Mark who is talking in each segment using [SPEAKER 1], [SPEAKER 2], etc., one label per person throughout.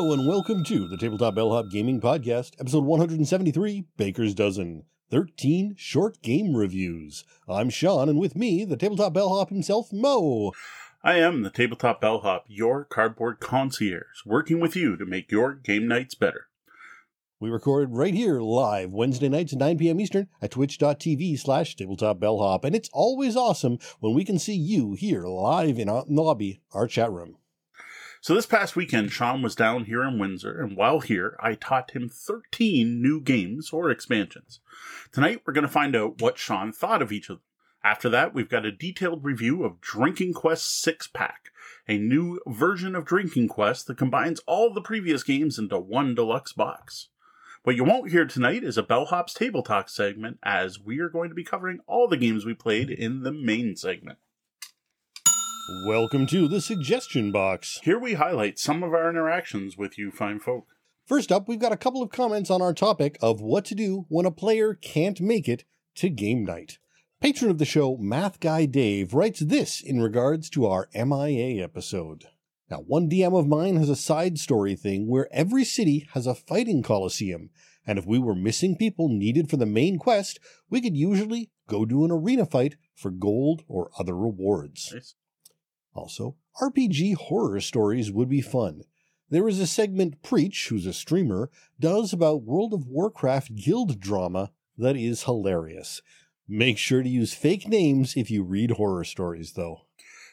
[SPEAKER 1] Hello and welcome to the Tabletop Bellhop Gaming Podcast, episode 173, Baker's Dozen, 13 short game reviews. I'm Sean, and with me, the Tabletop Bellhop himself, Mo.
[SPEAKER 2] I am the Tabletop Bellhop, your cardboard concierge, working with you to make your game nights better.
[SPEAKER 1] We record right here live Wednesday nights at 9 p.m. Eastern at twitch.tv slash tabletop bellhop. And it's always awesome when we can see you here live in the lobby, our chat room.
[SPEAKER 2] So this past weekend, Sean was down here in Windsor, and while here, I taught him 13 new games or expansions. Tonight, we're going to find out what Sean thought of each of them. After that, we've got a detailed review of Drinking Quest 6 Pack, a new version of Drinking Quest that combines all the previous games into one deluxe box. What you won't hear tonight is a Bellhop's Table Talk segment, as we are going to be covering all the games we played in the main segment.
[SPEAKER 1] Welcome to the suggestion box.
[SPEAKER 2] Here we highlight some of our interactions with you fine folk.
[SPEAKER 1] First up, we've got a couple of comments on our topic of what to do when a player can't make it to game night. Patron of the show, Math Guy Dave, writes this in regards to our MIA episode. Now, one DM of mine has a side story thing where every city has a fighting coliseum, and if we were missing people needed for the main quest, we could usually go do an arena fight for gold or other rewards.
[SPEAKER 2] Nice.
[SPEAKER 1] Also, RPG horror stories would be fun. There is a segment Preach, who's a streamer, does about World of Warcraft guild drama that is hilarious. Make sure to use fake names if you read horror stories, though.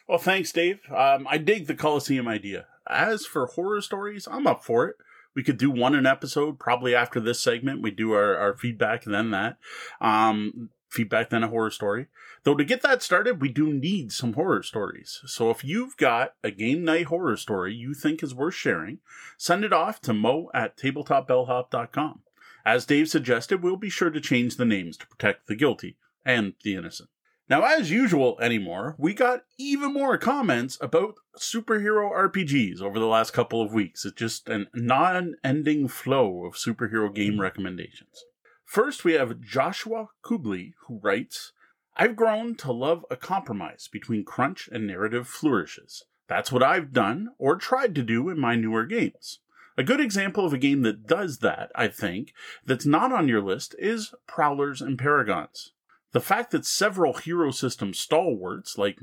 [SPEAKER 2] Well, thanks, Dave. Um, I dig the Coliseum idea. As for horror stories, I'm up for it. We could do one an episode, probably after this segment. We do our, our feedback and then that. Um, feedback, than a horror story. Though to get that started, we do need some horror stories. So if you've got a game night horror story you think is worth sharing, send it off to mo at tabletopbellhop.com. As Dave suggested, we'll be sure to change the names to protect the guilty and the innocent. Now, as usual anymore, we got even more comments about superhero RPGs over the last couple of weeks. It's just a non ending flow of superhero game mm-hmm. recommendations. First, we have Joshua Kubli, who writes I've grown to love a compromise between crunch and narrative flourishes. That's what I've done, or tried to do, in my newer games. A good example of a game that does that, I think, that's not on your list is Prowlers and Paragons. The fact that several hero system stalwarts, like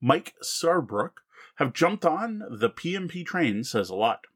[SPEAKER 2] Mike Surbrook, have jumped on the PMP train says a lot.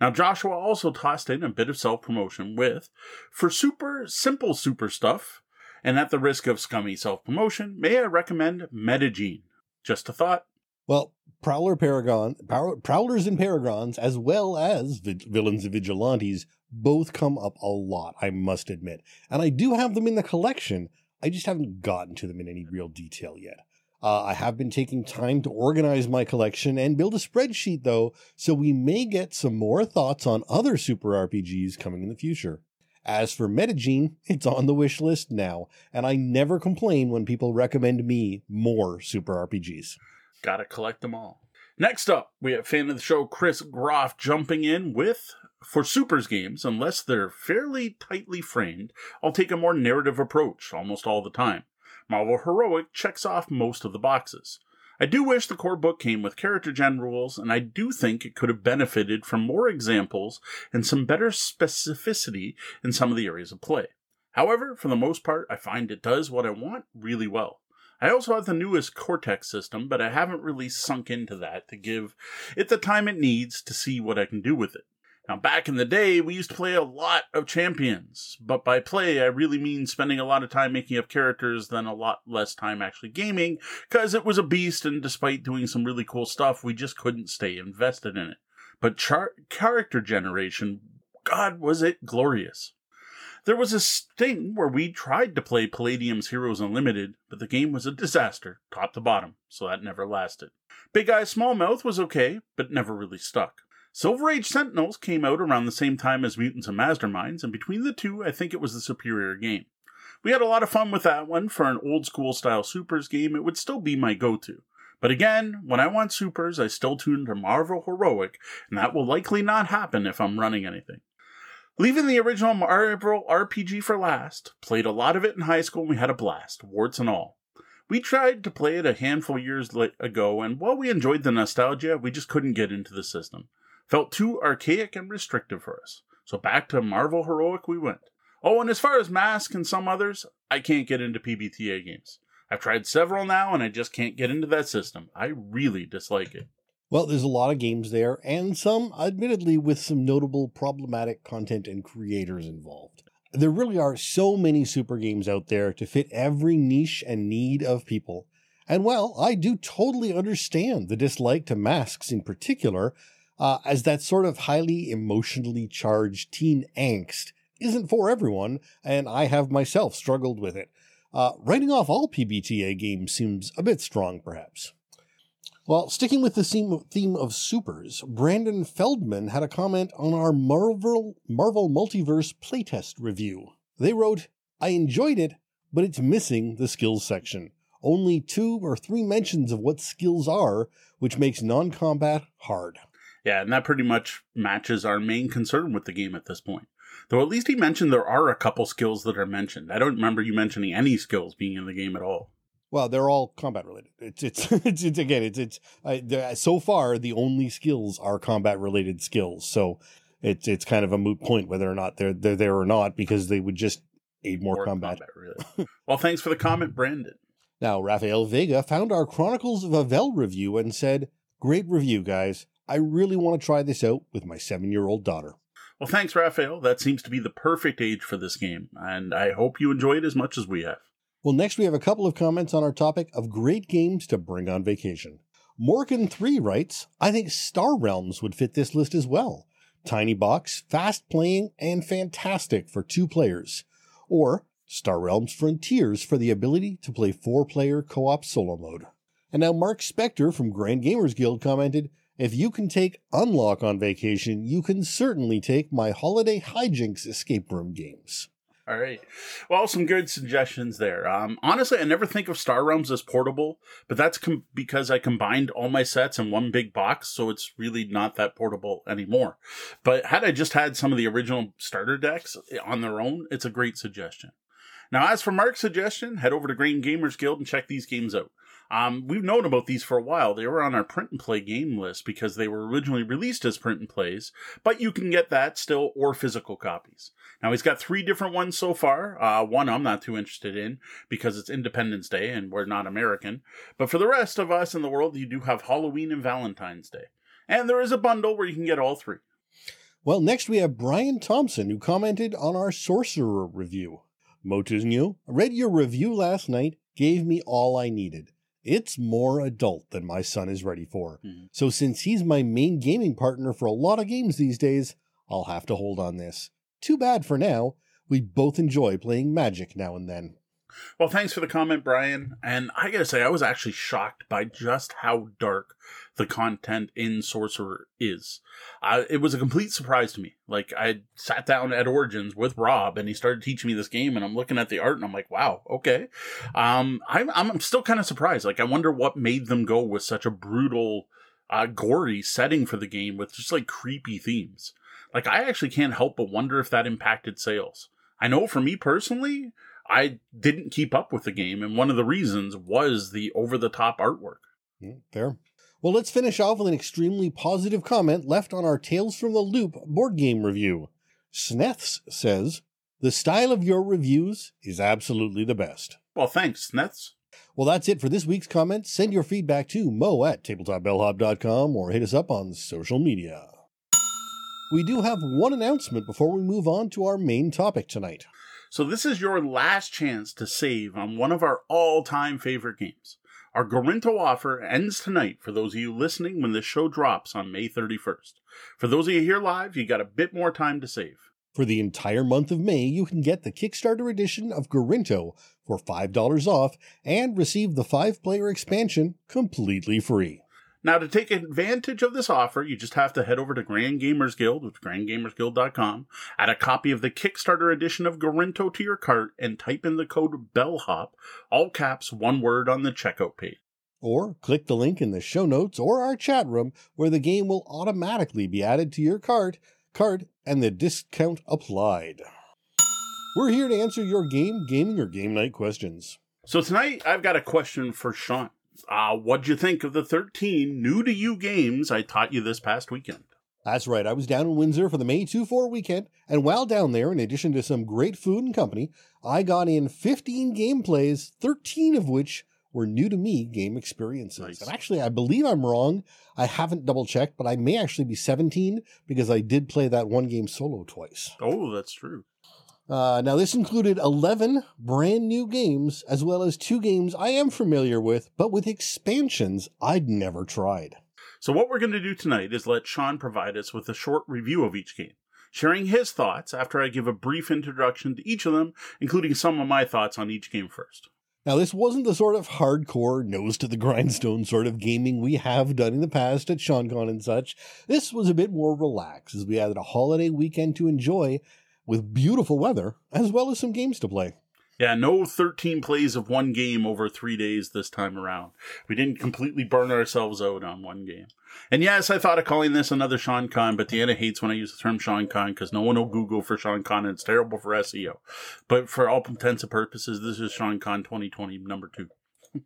[SPEAKER 2] Now, Joshua also tossed in a bit of self promotion with, for super simple super stuff, and at the risk of scummy self promotion, may I recommend Metagene? Just a thought.
[SPEAKER 1] Well, Prowler Paragon, Prowlers and Paragons, as well as Villains and Vigilantes, both come up a lot, I must admit. And I do have them in the collection. I just haven't gotten to them in any real detail yet. Uh, I have been taking time to organize my collection and build a spreadsheet, though, so we may get some more thoughts on other super RPGs coming in the future. As for Metagene, it's on the wish list now, and I never complain when people recommend me more super RPGs.
[SPEAKER 2] Gotta collect them all. Next up, we have fan of the show Chris Groff jumping in with for Supers games, unless they're fairly tightly framed, I'll take a more narrative approach almost all the time. Marvel Heroic checks off most of the boxes. I do wish the core book came with character gen rules, and I do think it could have benefited from more examples and some better specificity in some of the areas of play. However, for the most part, I find it does what I want really well. I also have the newest Cortex system, but I haven't really sunk into that to give it the time it needs to see what I can do with it. Now, back in the day, we used to play a lot of champions, but by play, I really mean spending a lot of time making up characters than a lot less time actually gaming, because it was a beast, and despite doing some really cool stuff, we just couldn't stay invested in it. But char- character generation, God, was it glorious. There was a sting where we tried to play Palladium's Heroes Unlimited, but the game was a disaster, top to bottom, so that never lasted. Big Eye Small Mouth was okay, but never really stuck. Silver Age Sentinels came out around the same time as Mutants and Masterminds, and between the two, I think it was the superior game. We had a lot of fun with that one. For an old school style Supers game, it would still be my go to. But again, when I want Supers, I still tune to Marvel Heroic, and that will likely not happen if I'm running anything. Leaving the original Marvel RPG for last, played a lot of it in high school and we had a blast, warts and all. We tried to play it a handful years ago, and while we enjoyed the nostalgia, we just couldn't get into the system. Felt too archaic and restrictive for us. So back to Marvel Heroic we went. Oh, and as far as Mask and some others, I can't get into PBTA games. I've tried several now and I just can't get into that system. I really dislike it.
[SPEAKER 1] Well, there's a lot of games there, and some, admittedly, with some notable problematic content and creators involved. There really are so many super games out there to fit every niche and need of people. And well, I do totally understand the dislike to masks in particular, uh, as that sort of highly emotionally charged teen angst isn't for everyone, and I have myself struggled with it. Uh, writing off all PBTA games seems a bit strong, perhaps. Well, sticking with the theme of supers, Brandon Feldman had a comment on our Marvel, Marvel Multiverse playtest review. They wrote, I enjoyed it, but it's missing the skills section. Only two or three mentions of what skills are, which makes non combat hard.
[SPEAKER 2] Yeah, and that pretty much matches our main concern with the game at this point. Though at least he mentioned there are a couple skills that are mentioned. I don't remember you mentioning any skills being in the game at all.
[SPEAKER 1] Well, they're all combat related. It's it's it's, it's again it's it's uh, so far the only skills are combat related skills. So it's it's kind of a moot point whether or not they're they're there or not because they would just aid more, more combat. combat
[SPEAKER 2] really. well, thanks for the comment, Brandon.
[SPEAKER 1] Now, Rafael Vega found our Chronicles of Avel review and said, "Great review, guys. I really want to try this out with my seven year old daughter."
[SPEAKER 2] Well, thanks, Raphael. That seems to be the perfect age for this game, and I hope you enjoy it as much as we have.
[SPEAKER 1] Well, next we have a couple of comments on our topic of great games to bring on vacation. Morgan3 writes, I think Star Realms would fit this list as well. Tiny box, fast playing, and fantastic for two players. Or Star Realms Frontiers for the ability to play four player co op solo mode. And now Mark Spector from Grand Gamers Guild commented, if you can take Unlock on vacation, you can certainly take my holiday hijinks escape room games.
[SPEAKER 2] All right. Well, some good suggestions there. Um, honestly, I never think of Star Realms as portable, but that's com- because I combined all my sets in one big box, so it's really not that portable anymore. But had I just had some of the original starter decks on their own, it's a great suggestion. Now, as for Mark's suggestion, head over to Grand Gamers Guild and check these games out. Um, we've known about these for a while. They were on our print and play game list because they were originally released as print and plays, but you can get that still or physical copies. Now he's got three different ones so far. Uh, one I'm not too interested in because it's Independence Day and we're not American. But for the rest of us in the world, you do have Halloween and Valentine's Day. And there is a bundle where you can get all three.
[SPEAKER 1] Well, next we have Brian Thompson who commented on our Sorcerer review. Motusnu, read your review last night, gave me all I needed it's more adult than my son is ready for. Mm-hmm. So since he's my main gaming partner for a lot of games these days, I'll have to hold on this. Too bad for now. We both enjoy playing Magic now and then.
[SPEAKER 2] Well, thanks for the comment, Brian. And I gotta say, I was actually shocked by just how dark the content in Sorcerer is. Uh, it was a complete surprise to me. Like, I sat down at Origins with Rob and he started teaching me this game, and I'm looking at the art and I'm like, wow, okay. Um, I'm, I'm still kind of surprised. Like, I wonder what made them go with such a brutal, uh, gory setting for the game with just like creepy themes. Like, I actually can't help but wonder if that impacted sales. I know for me personally, I didn't keep up with the game, and one of the reasons was the over the top artwork.
[SPEAKER 1] Fair. Well, let's finish off with an extremely positive comment left on our Tales from the Loop board game review. Sneths says, The style of your reviews is absolutely the best.
[SPEAKER 2] Well, thanks, Sneths.
[SPEAKER 1] Well, that's it for this week's comments. Send your feedback to mo at tabletopbellhop.com or hit us up on social media. We do have one announcement before we move on to our main topic tonight.
[SPEAKER 2] So this is your last chance to save on one of our all-time favorite games. Our Gorinto offer ends tonight for those of you listening when the show drops on May 31st. For those of you here live, you got a bit more time to save.
[SPEAKER 1] For the entire month of May, you can get the Kickstarter edition of Gorinto for $5 off and receive the 5-player expansion completely free.
[SPEAKER 2] Now, to take advantage of this offer, you just have to head over to Grand Gamers Guild, with grandgamersguild.com, add a copy of the Kickstarter edition of Gorinto to your cart, and type in the code BELLHOP, all caps, one word on the checkout page.
[SPEAKER 1] Or click the link in the show notes or our chat room where the game will automatically be added to your cart, card and the discount applied. We're here to answer your game, gaming, or game night questions.
[SPEAKER 2] So tonight I've got a question for Sean. Uh, what'd you think of the 13 new to you games I taught you this past weekend?
[SPEAKER 1] That's right, I was down in Windsor for the May 2 4 weekend, and while down there, in addition to some great food and company, I got in 15 gameplays, 13 of which were new to me game experiences.
[SPEAKER 2] Nice.
[SPEAKER 1] And actually, I believe I'm wrong. I haven't double checked, but I may actually be 17 because I did play that one game solo twice.
[SPEAKER 2] Oh, that's true.
[SPEAKER 1] Uh, now, this included 11 brand new games, as well as two games I am familiar with, but with expansions I'd never tried.
[SPEAKER 2] So, what we're going to do tonight is let Sean provide us with a short review of each game, sharing his thoughts after I give a brief introduction to each of them, including some of my thoughts on each game first.
[SPEAKER 1] Now, this wasn't the sort of hardcore, nose to the grindstone sort of gaming we have done in the past at SeanCon and such. This was a bit more relaxed as we had a holiday weekend to enjoy with beautiful weather, as well as some games to play.
[SPEAKER 2] Yeah, no 13 plays of one game over three days this time around. We didn't completely burn ourselves out on one game. And yes, I thought of calling this another Sean Con, but Deanna hates when I use the term Sean Con because no one will Google for Sean Con and it's terrible for SEO. But for all intents and purposes, this is Sean Con 2020 number two.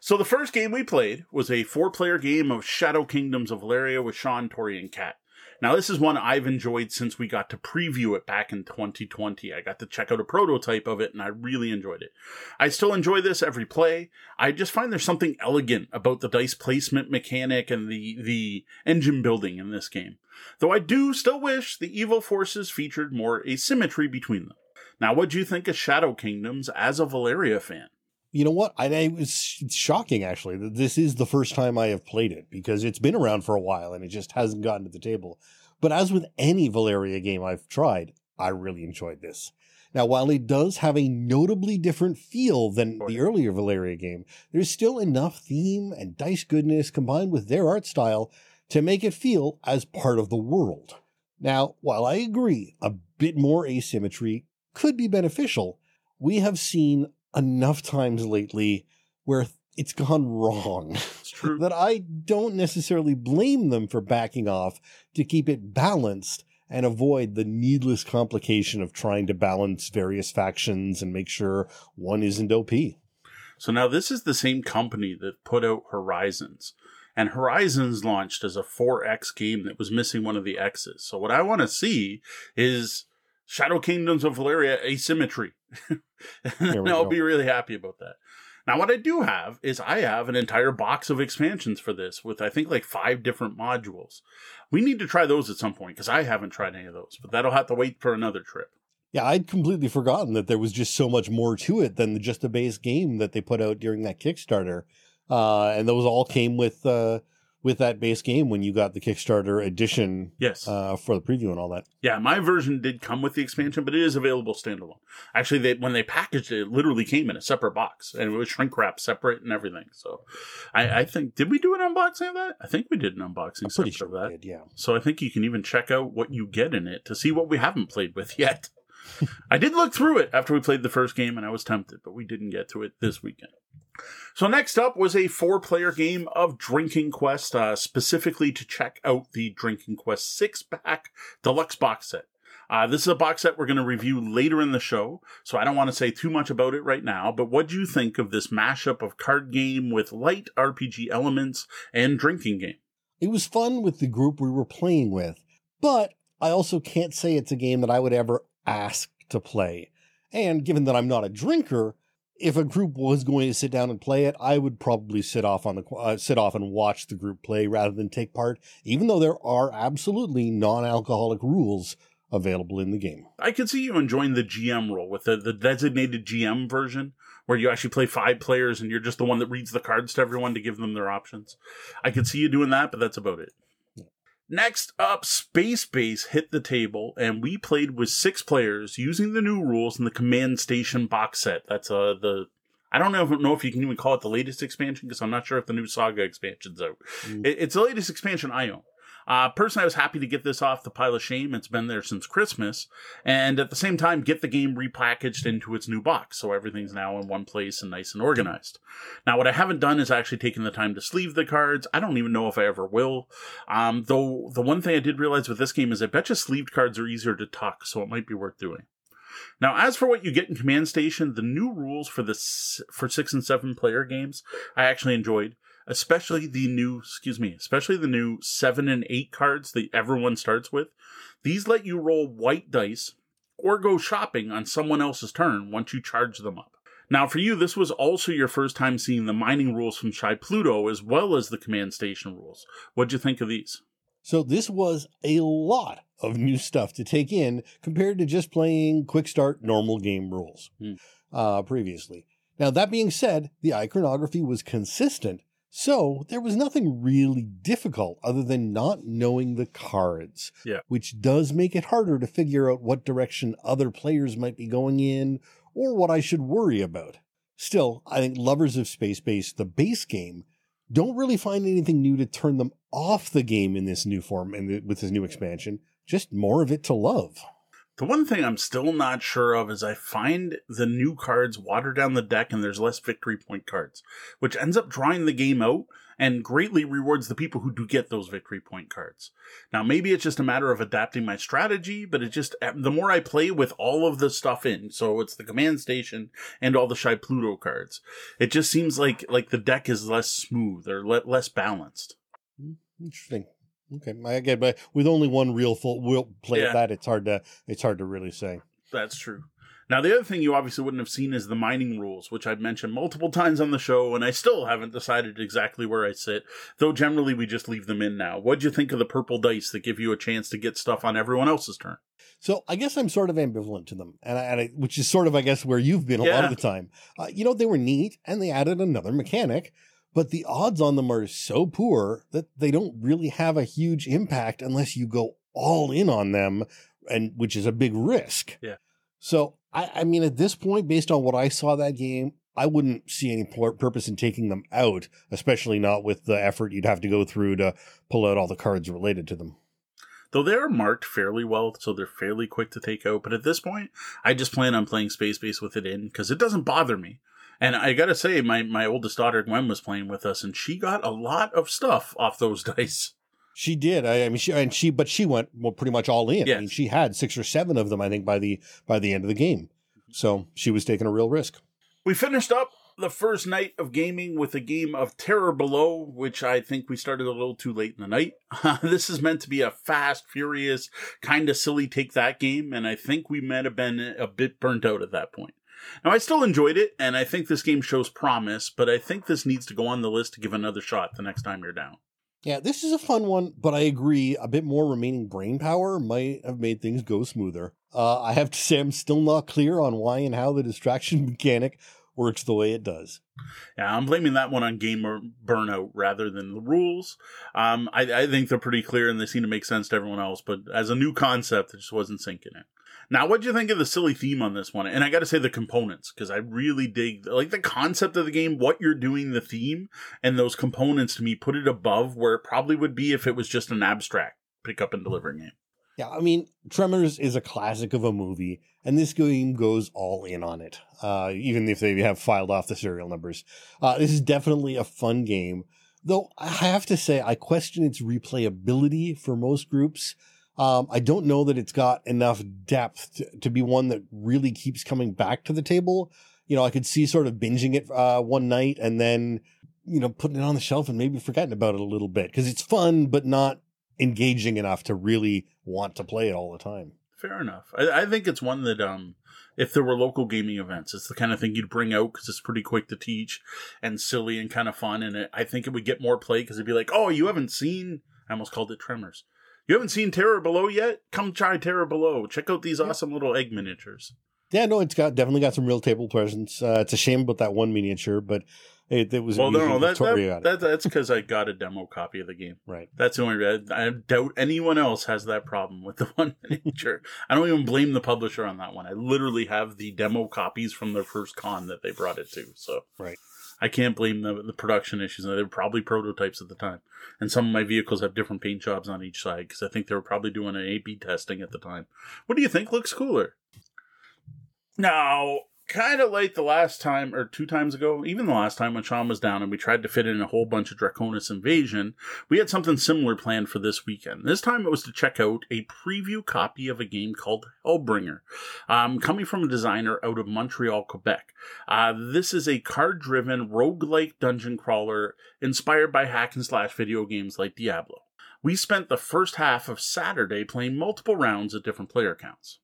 [SPEAKER 2] so the first game we played was a four player game of Shadow Kingdoms of Valeria with Sean, Tori, and Kat. Now, this is one I've enjoyed since we got to preview it back in 2020. I got to check out a prototype of it and I really enjoyed it. I still enjoy this every play. I just find there's something elegant about the dice placement mechanic and the, the engine building in this game. Though I do still wish the evil forces featured more asymmetry between them. Now, what do you think of Shadow Kingdoms as a Valeria fan?
[SPEAKER 1] You know what? I, I was it's shocking actually that this is the first time I have played it because it's been around for a while and it just hasn't gotten to the table. But as with any Valeria game I've tried, I really enjoyed this. Now, while it does have a notably different feel than the earlier Valeria game, there's still enough theme and dice goodness combined with their art style to make it feel as part of the world. Now, while I agree a bit more asymmetry could be beneficial, we have seen enough times lately where it's gone wrong
[SPEAKER 2] It's true.
[SPEAKER 1] that I don't necessarily blame them for backing off to keep it balanced and avoid the needless complication of trying to balance various factions and make sure one isn't OP.
[SPEAKER 2] So now this is the same company that put out Horizons. And Horizons launched as a 4X game that was missing one of the X's. So what I want to see is Shadow Kingdoms of Valeria asymmetry. And I'll
[SPEAKER 1] go.
[SPEAKER 2] be really happy about that. Now, what I do have is I have an entire box of expansions for this with I think like five different modules. We need to try those at some point because I haven't tried any of those, but that'll have to wait for another trip.
[SPEAKER 1] Yeah, I'd completely forgotten that there was just so much more to it than just a base game that they put out during that Kickstarter. Uh, and those all came with uh, with that base game when you got the Kickstarter edition
[SPEAKER 2] Yes.
[SPEAKER 1] uh, for the preview and all that.
[SPEAKER 2] Yeah, my version did come with the expansion, but it is available standalone. Actually, they when they packaged it, it literally came in a separate box, and it was shrink wrap separate and everything. So, I, I think did we do an unboxing of that? I think we did an unboxing
[SPEAKER 1] I'm pretty sure
[SPEAKER 2] of that.
[SPEAKER 1] did, yeah.
[SPEAKER 2] So I think you can even check out what you get in it to see what we haven't played with yet. I did look through it after we played the first game, and I was tempted, but we didn't get to it this weekend. So next up was a four-player game of Drinking Quest, uh, specifically to check out the Drinking Quest six-pack deluxe box set. Uh, this is a box set we're going to review later in the show, so I don't want to say too much about it right now. But what do you think of this mashup of card game with light RPG elements and drinking game?
[SPEAKER 1] It was fun with the group we were playing with, but I also can't say it's a game that I would ever ask to play. And given that I'm not a drinker, if a group was going to sit down and play it, I would probably sit off on the uh, sit off and watch the group play rather than take part. Even though there are absolutely non-alcoholic rules available in the game.
[SPEAKER 2] I could see you enjoying the GM role with the, the designated GM version, where you actually play five players and you're just the one that reads the cards to everyone to give them their options. I could see you doing that, but that's about it. Next up, Space Base hit the table, and we played with six players using the new rules in the Command Station box set. That's uh the I don't know if, know if you can even call it the latest expansion because I'm not sure if the new Saga expansion's out.
[SPEAKER 1] Mm.
[SPEAKER 2] It, it's the latest expansion I own. Uh, personally, I was happy to get this off the pile of shame. It's been there since Christmas, and at the same time, get the game repackaged into its new box, so everything's now in one place and nice and organized. Now, what I haven't done is actually taken the time to sleeve the cards. I don't even know if I ever will. Um, though the one thing I did realize with this game is I bet you sleeved cards are easier to tuck, so it might be worth doing. Now, as for what you get in Command Station, the new rules for the s- for six and seven player games, I actually enjoyed. Especially the new, excuse me, especially the new 7 and 8 cards that everyone starts with. These let you roll white dice or go shopping on someone else's turn once you charge them up. Now, for you, this was also your first time seeing the mining rules from Shy Pluto as well as the command station rules. What'd you think of these?
[SPEAKER 1] So this was a lot of new stuff to take in compared to just playing quick start normal game rules
[SPEAKER 2] Hmm.
[SPEAKER 1] uh, previously. Now, that being said, the iconography was consistent, so there was nothing really difficult other than not knowing the cards,
[SPEAKER 2] Yeah.
[SPEAKER 1] which does make it harder to figure out what direction other players might be going in or what I should worry about. Still, I think lovers of Space Base, the base game, don't really find anything new to turn them off the game in this new form and with this new expansion. Just more of it to love.
[SPEAKER 2] The one thing I'm still not sure of is I find the new cards water down the deck and there's less victory point cards, which ends up drawing the game out and greatly rewards the people who do get those victory point cards. Now, maybe it's just a matter of adapting my strategy, but it just, eh, the more I play with all of the stuff in, so it's the command station and all the Shy Pluto cards, it just seems like, like the deck is less smooth or le- less balanced.
[SPEAKER 1] Hmm, interesting. Okay, I get, but with only one real full will play
[SPEAKER 2] Yeah.
[SPEAKER 1] that, it's hard to it's hard to really say.
[SPEAKER 2] That's true. Now, the other thing you obviously wouldn't have seen is the mining rules, which I've mentioned multiple times on the show, and I still haven't decided exactly where I sit, though generally we just leave them in now. What'd you think of the purple dice that give you a chance to get stuff on everyone else's turn?
[SPEAKER 1] So I guess I'm sort of ambivalent to them, and I, and I which is sort of I guess where you've been a lot of the time. Uh, you know, they were neat, and they added another mechanic, but the odds on them are so poor that they don't really have a huge impact unless you go all in on them, and which is a big risk.
[SPEAKER 2] Yeah.
[SPEAKER 1] So I, I mean, at this point, based on what I saw that game, I wouldn't see any pur- purpose in taking them out, especially not with the effort you'd have to go through to pull out all the cards related to them.
[SPEAKER 2] Though they are marked fairly well, so they're fairly quick to take out. But at this point, I just plan on playing Space Base with it in because it doesn't bother me. And I gotta say, my, my oldest daughter Gwen was playing with us, and she got a lot of stuff off those dice.
[SPEAKER 1] She did. I, I mean, she and she, but she went well, pretty much all in. I mean, she had six or seven of them, I think, by the by the end of the game. So she was taking a real risk.
[SPEAKER 2] We finished up the first night of gaming with a game of Terror Below, which I think we started a little too late in the night. this is meant to be a fast, furious, kind of silly take that game, and I think we might have been a bit burnt out at that point. Now, I still enjoyed it, and I think this game shows promise, but I think this needs to go on the list to give another shot the next time you're down.
[SPEAKER 1] Yeah, this is a fun one, but I agree. A bit more remaining brain power might have made things go smoother. Uh, I have to say, I'm still not clear on why and how the distraction mechanic works the way it does.
[SPEAKER 2] Yeah, I'm blaming that one on gamer burnout rather than the rules. Um, I, I think they're pretty clear and they seem to make sense to everyone else, but as a new concept, it just wasn't sinking in. Now, what do you think of the silly theme on this one? And I got to say the components because I really dig like the concept of the game, what you're doing, the theme, and those components. To me, put it above where it probably would be if it was just an abstract pick up and deliver game.
[SPEAKER 1] Yeah, I mean, Tremors is a classic of a movie, and this game goes all in on it, uh, even if they have filed off the serial numbers. Uh, this is definitely a fun game, though I have to say I question its replayability for most groups. Um, I don't know that it's got enough depth to, to be one that really keeps coming back to the table. You know, I could see sort of binging it uh, one night and then, you know, putting it on the shelf and maybe forgetting about it a little bit because it's fun, but not engaging enough to really want to play it all the time.
[SPEAKER 2] Fair enough. I, I think it's one that, um, if there were local gaming events, it's the kind of thing you'd bring out because it's pretty quick to teach and silly and kind of fun. And it, I think it would get more play because it'd be like, oh, you haven't seen, I almost called it Tremors. You haven't seen Terror Below yet? Come try Terror Below. Check out these awesome little egg miniatures.
[SPEAKER 1] Yeah, no, it's got definitely got some real table presence. Uh, it's a shame about that one miniature, but it, it was
[SPEAKER 2] Well, no, no,
[SPEAKER 1] that
[SPEAKER 2] that, that, that, that's because I got a demo copy of the game.
[SPEAKER 1] right.
[SPEAKER 2] That's the only reason. I doubt anyone else has that problem with the one miniature. I don't even blame the publisher on that one. I literally have the demo copies from their first con that they brought it to. So
[SPEAKER 1] Right.
[SPEAKER 2] I can't blame the, the production issues. They were probably prototypes at the time. And some of my vehicles have different paint jobs on each side because I think they were probably doing an A B testing at the time. What do you think looks cooler? Now, kind of like the last time or two times ago, even the last time when Sean was down and we tried to fit in a whole bunch of Draconis Invasion, we had something similar planned for this weekend. This time it was to check out a preview copy of a game called Hellbringer, um, coming from a designer out of Montreal, Quebec. Uh, this is a card driven roguelike dungeon crawler inspired by hack and slash video games like Diablo. We spent the first half of Saturday playing multiple rounds at different player counts.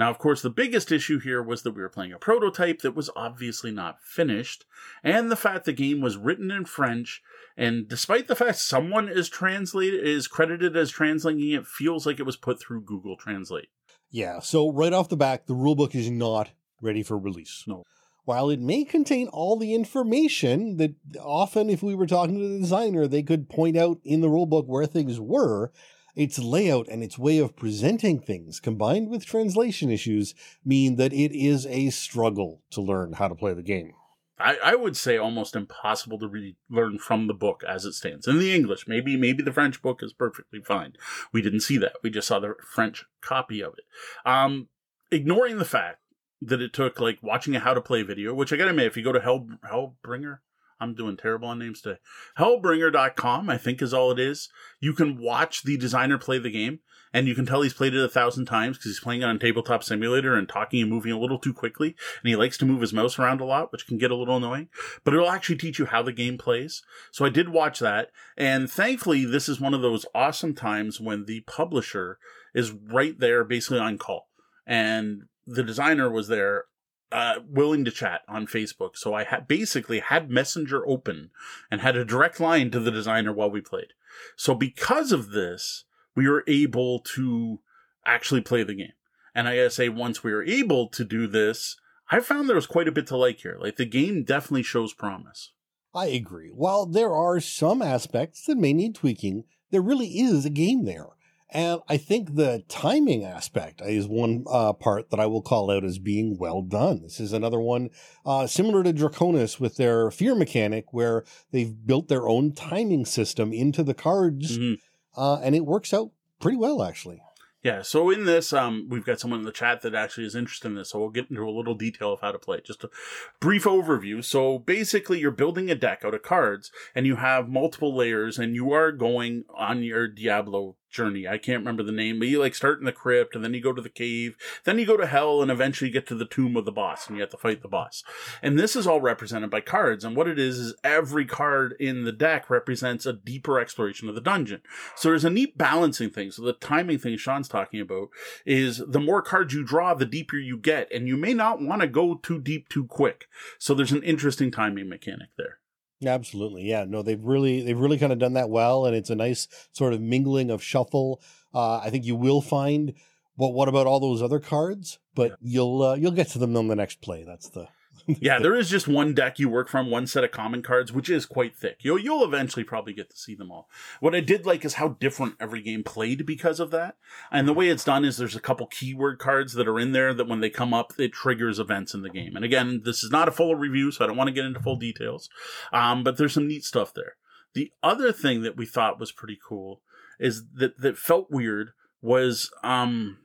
[SPEAKER 2] Now, of course, the biggest issue here was that we were playing a prototype that was obviously not finished, and the fact the game was written in French, and despite the fact someone is translated is credited as translating it, feels like it was put through Google Translate.
[SPEAKER 1] Yeah, so right off the back, the rulebook is not ready for release.
[SPEAKER 2] No.
[SPEAKER 1] While it may contain all the information that often, if we were talking to the designer, they could point out in the rulebook where things were, its layout and its way of presenting things, combined with translation issues, mean that it is a struggle to learn how to play the game.
[SPEAKER 2] I, I would say almost impossible to really learn from the book as it stands. In the English, maybe maybe the French book is perfectly fine. We didn't see that. We just saw the French copy of it. Um, ignoring the fact that it took like watching a how to play video, which I gotta admit, if you go to Hell Hellbringer, I'm doing terrible on names today. Hellbringer.com, I think, is all it is. You can watch the designer play the game, and you can tell he's played it a thousand times because he's playing on Tabletop Simulator and talking and moving a little too quickly, and he likes to move his mouse around a lot, which can get a little annoying. But it'll actually teach you how the game plays. So I did watch that, and thankfully, this is one of those awesome times when the publisher is right there, basically on call, and the designer was there uh, willing to chat on Facebook. So I had basically had Messenger open and had a direct line to the designer while we played. So because of this, we were able to actually play the game. And I gotta say, once we were able to do this, I found there was quite a bit to like here. Like the game definitely shows promise.
[SPEAKER 1] I agree. While there are some aspects that may need tweaking, there really is a game there. And I think the timing aspect is one uh, part that I will call out as being well done. This is another one uh, similar to Draconis with their fear mechanic, where they've built their own timing system into the cards, mm-hmm. uh, and it works out pretty well, actually.
[SPEAKER 2] Yeah, so in this, um, we've got someone in the chat that actually is interested in this, so we'll get into a little detail of how to play. Just a brief overview. So basically, you're building a deck out of cards, and you have multiple layers, and you are going on your Diablo journey. I can't remember the name, but you like start in the crypt and then you go to the cave, then you go to hell and eventually get to the tomb of the boss and you have to fight the boss. And this is all represented by cards. And what it is is every card in the deck represents a deeper exploration of the dungeon. So there's a neat balancing thing. So the timing thing Sean's talking about is the more cards you draw, the deeper you get. And you may not want to go too deep too quick. So there's an interesting timing mechanic there.
[SPEAKER 1] Absolutely. Yeah. No, they've really they've really kind of done that well and it's a nice sort of mingling of shuffle. Uh, I think you will find well what about all those other cards? But yeah. you'll uh, you'll get to them on the next play. That's the
[SPEAKER 2] yeah, there is just one deck you work from, one set of common cards, which is quite thick. You'll you'll eventually probably get to see them all. What I did like is how different every game played because of that. And the way it's done is there's a couple keyword cards that are in there that when they come up, it triggers events in the game. And again, this is not a full review, so I don't want to get into full details. Um, but there's some neat stuff there. The other thing that we thought was pretty cool is that that felt weird was um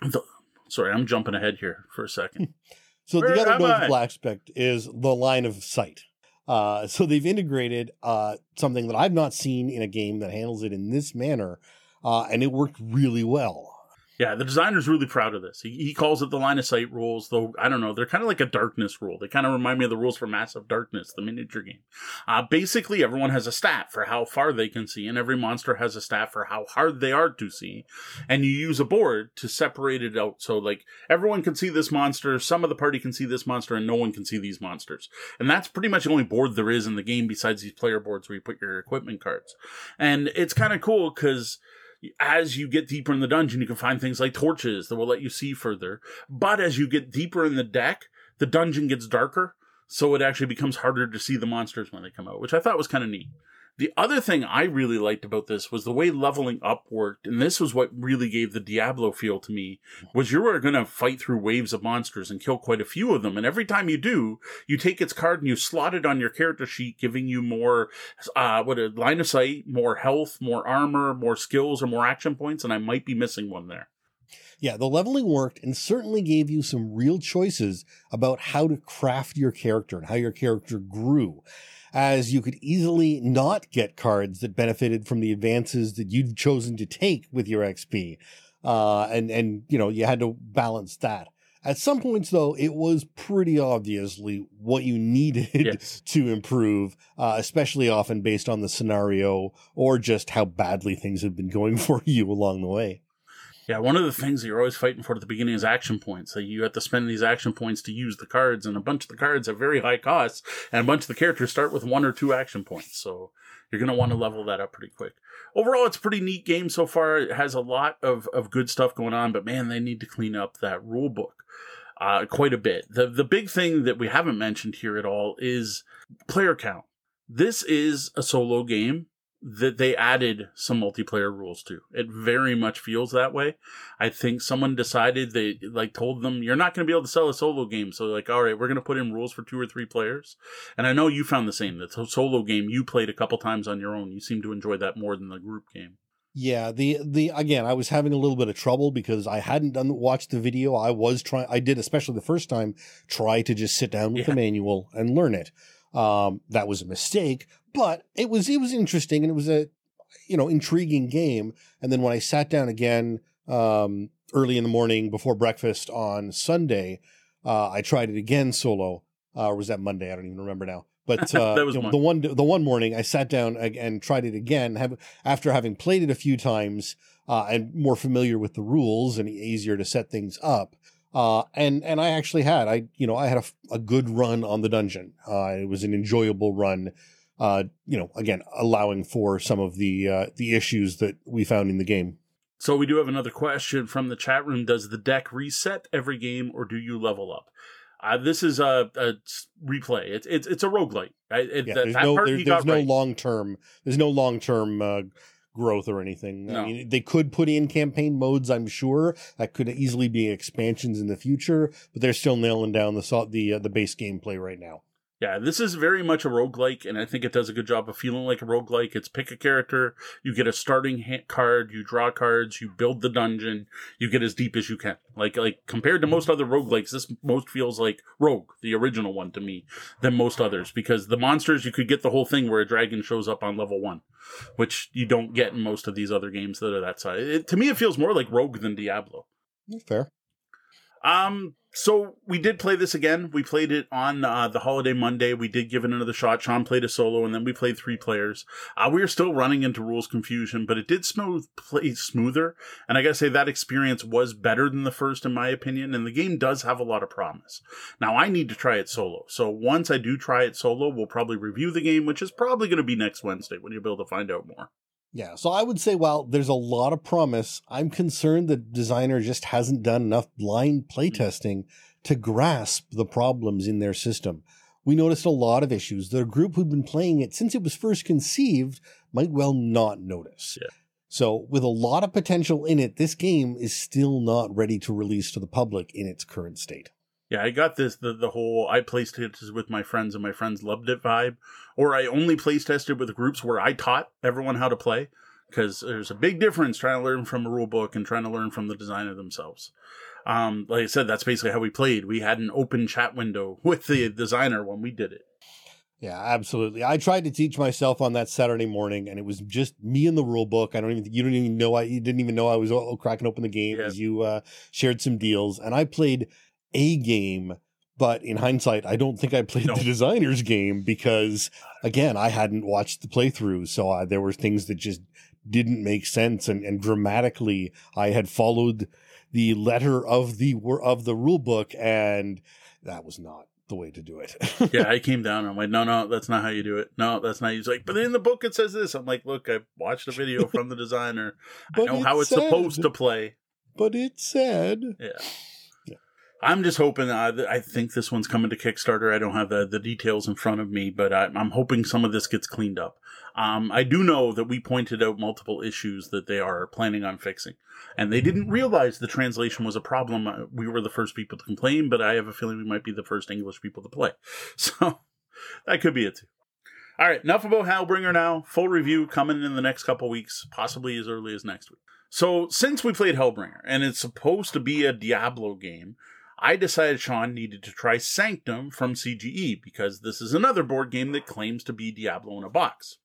[SPEAKER 2] the sorry, I'm jumping ahead here for a second.
[SPEAKER 1] So Where the other notable aspect is the line of sight. Uh, so they've integrated uh, something that I've not seen in a game that handles it in this manner, uh, and it worked really well.
[SPEAKER 2] Yeah, the designer's really proud of this. He, he calls it the line of sight rules, though I don't know. They're kind of like a darkness rule. They kind of remind me of the rules for Massive Darkness, the miniature game. Uh, basically, everyone has a stat for how far they can see, and every monster has a stat for how hard they are to see. And you use a board to separate it out. So, like, everyone can see this monster, some of the party can see this monster, and no one can see these monsters. And that's pretty much the only board there is in the game besides these player boards where you put your equipment cards. And it's kind of cool because as you get deeper in the dungeon, you can find things like torches that will let you see further. But as you get deeper in the deck, the dungeon gets darker, so it actually becomes harder to see the monsters when they come out, which I thought was kind of neat. The other thing I really liked about this was the way leveling up worked, and this was what really gave the Diablo feel to me, was you were going to fight through waves of monsters and kill quite a few of them, and every time you do, you take its card and you slot it on your character sheet, giving you more, uh, what a line of sight, more health, more armor, more skills, or more action points, and I might be missing one there.
[SPEAKER 1] Yeah, the leveling worked and certainly gave you some real choices about how to craft your character and how your character grew. As you could easily not get cards that benefited from the advances that you'd chosen to take with your XP. Uh, and, and, you know, you had to balance that. At some points, though, it was pretty obviously what you needed
[SPEAKER 2] Yes.
[SPEAKER 1] to improve, uh, especially often based on the scenario or just how badly things had been going for you along the way.
[SPEAKER 2] Yeah, one of the things that you're always fighting for at the beginning is action points. So you have to spend these action points to use the cards, and a bunch of the cards have very high costs, and a bunch of the characters start with one or two action points. So you're going to want to level that up pretty quick. Overall, it's a pretty neat game so far. It has a lot of, of good stuff going on, but man, they need to clean up that rule book uh, quite a bit. The, the big thing that we haven't mentioned here at all is player count. This is a solo game that they added some multiplayer rules to. It very much feels that way. I think someone decided they like told them you're not going to be able to sell a solo game, so like all right, we're going to put in rules for two or three players. And I know you found the same. The solo game you played a couple times on your own. You seem to enjoy that more than the group game.
[SPEAKER 1] Yeah, the the again, I was having a little bit of trouble because I hadn't done watched the video. I was trying, I did especially the first time try to just sit down with
[SPEAKER 2] Yeah.
[SPEAKER 1] the manual and learn it. Um, that was a mistake, but it was it was interesting and it was a you know intriguing game. And then when I sat down again um, early in the morning before breakfast on Sunday, uh, I tried it again solo. Uh, or was that Monday? I don't even remember now. But uh,
[SPEAKER 2] That was
[SPEAKER 1] you know, the one the one morning I sat down and tried it again. Have after having played it a few times uh, and more familiar with the rules and easier to set things up. Uh, and and I actually had I you know I had a, a good run on the dungeon. Uh, it was an enjoyable run. Uh, you know, again, allowing for some of the uh, the issues that we found in the game.
[SPEAKER 2] So we do have another question from the chat room. Does the deck reset every game, or do you level up? Uh, this is a replay. It's it's it's a roguelike. I, it,
[SPEAKER 1] Yeah,
[SPEAKER 2] that,
[SPEAKER 1] there's
[SPEAKER 2] that
[SPEAKER 1] no there- there's no
[SPEAKER 2] right.
[SPEAKER 1] long term there's no long term uh, growth or anything.
[SPEAKER 2] No.
[SPEAKER 1] I mean, they could put in campaign modes. I'm sure that could easily be expansions in the future, but they're still nailing down the the uh, the base gameplay right now.
[SPEAKER 2] Yeah, this is very much a roguelike, and I think it does a good job of feeling like a roguelike. It's pick a character, you get a starting card, you draw cards, you build the dungeon, you get as deep as you can. Like like compared to most other roguelikes, this most feels like Rogue, the original one to me, than most others, because the monsters you could get the whole thing where a dragon shows up on level one, which you don't get in most of these other games that are that size. It, to me, it feels more like Rogue than Diablo.
[SPEAKER 1] Fair.
[SPEAKER 2] Um, so we did play this again. We played it on uh, the holiday Monday. We did give it another shot. Sean played a solo, and then we played three players. Uh, we are still running into rules confusion, but it did smooth play smoother. And I gotta say that experience was better than the first, in my opinion. And the game does have a lot of promise. Now I need to try it solo. So once I do try it solo, we'll probably review the game, which is probably going to be next Wednesday when you'll be able to find out more.
[SPEAKER 1] Yeah, so I would say while there's a lot of promise, I'm concerned the designer just hasn't done enough blind mm. playtesting to grasp the problems in their system. We noticed a lot of issues that a group who'd been playing it since it was first conceived might well not notice.
[SPEAKER 2] Yeah.
[SPEAKER 1] So, with a lot of potential in it, this game is still not ready to release to the public in its current state.
[SPEAKER 2] Yeah, I got this the the whole I placed it with my friends and my friends loved it vibe, or I only place tested with groups where I taught everyone how to play because there's a big difference trying to learn from a rule book and trying to learn from the designer themselves. Um, like I said, that's basically how we played. We had an open chat window with the designer when we did it.
[SPEAKER 1] Yeah, absolutely. I tried to teach myself on that Saturday morning, and it was just me and the rule book. I don't even you don't even know I you didn't even know I was oh, cracking open the game
[SPEAKER 2] Yeah.
[SPEAKER 1] as you uh, shared some deals, and I played a game. But in hindsight, I don't think I played
[SPEAKER 2] No.
[SPEAKER 1] the designer's game because, again, I hadn't watched the playthrough, so uh, there were things that just didn't make sense, and, and grammatically, I had followed the letter of the of the rule book, and that was not the way to do it.
[SPEAKER 2] Yeah, I came down. I'm like, no, no, that's not how you do it. No, that's not. He's like, but in the book it says this. I'm like, look, I watched a video from the designer. I know
[SPEAKER 1] it
[SPEAKER 2] how it's supposed to play.
[SPEAKER 1] but it said.
[SPEAKER 2] Yeah. I'm just hoping. Uh, I think this one's coming to Kickstarter. I don't have the, the details in front of me, but I, I'm hoping some of this gets cleaned up. Um, I do know that we pointed out multiple issues that they are planning on fixing, and they didn't realize the translation was a problem. Uh, We were the first people to complain, but I have a feeling we might be the first English people to play. So that could be it too. All right, enough about Hellbringer now. Full review coming in the next couple weeks, possibly as early as next week. So, since we played Hellbringer and it's supposed to be a Diablo game, I decided Sean needed to try Sanctum from CGE because this is another board game that claims to be Diablo in a box.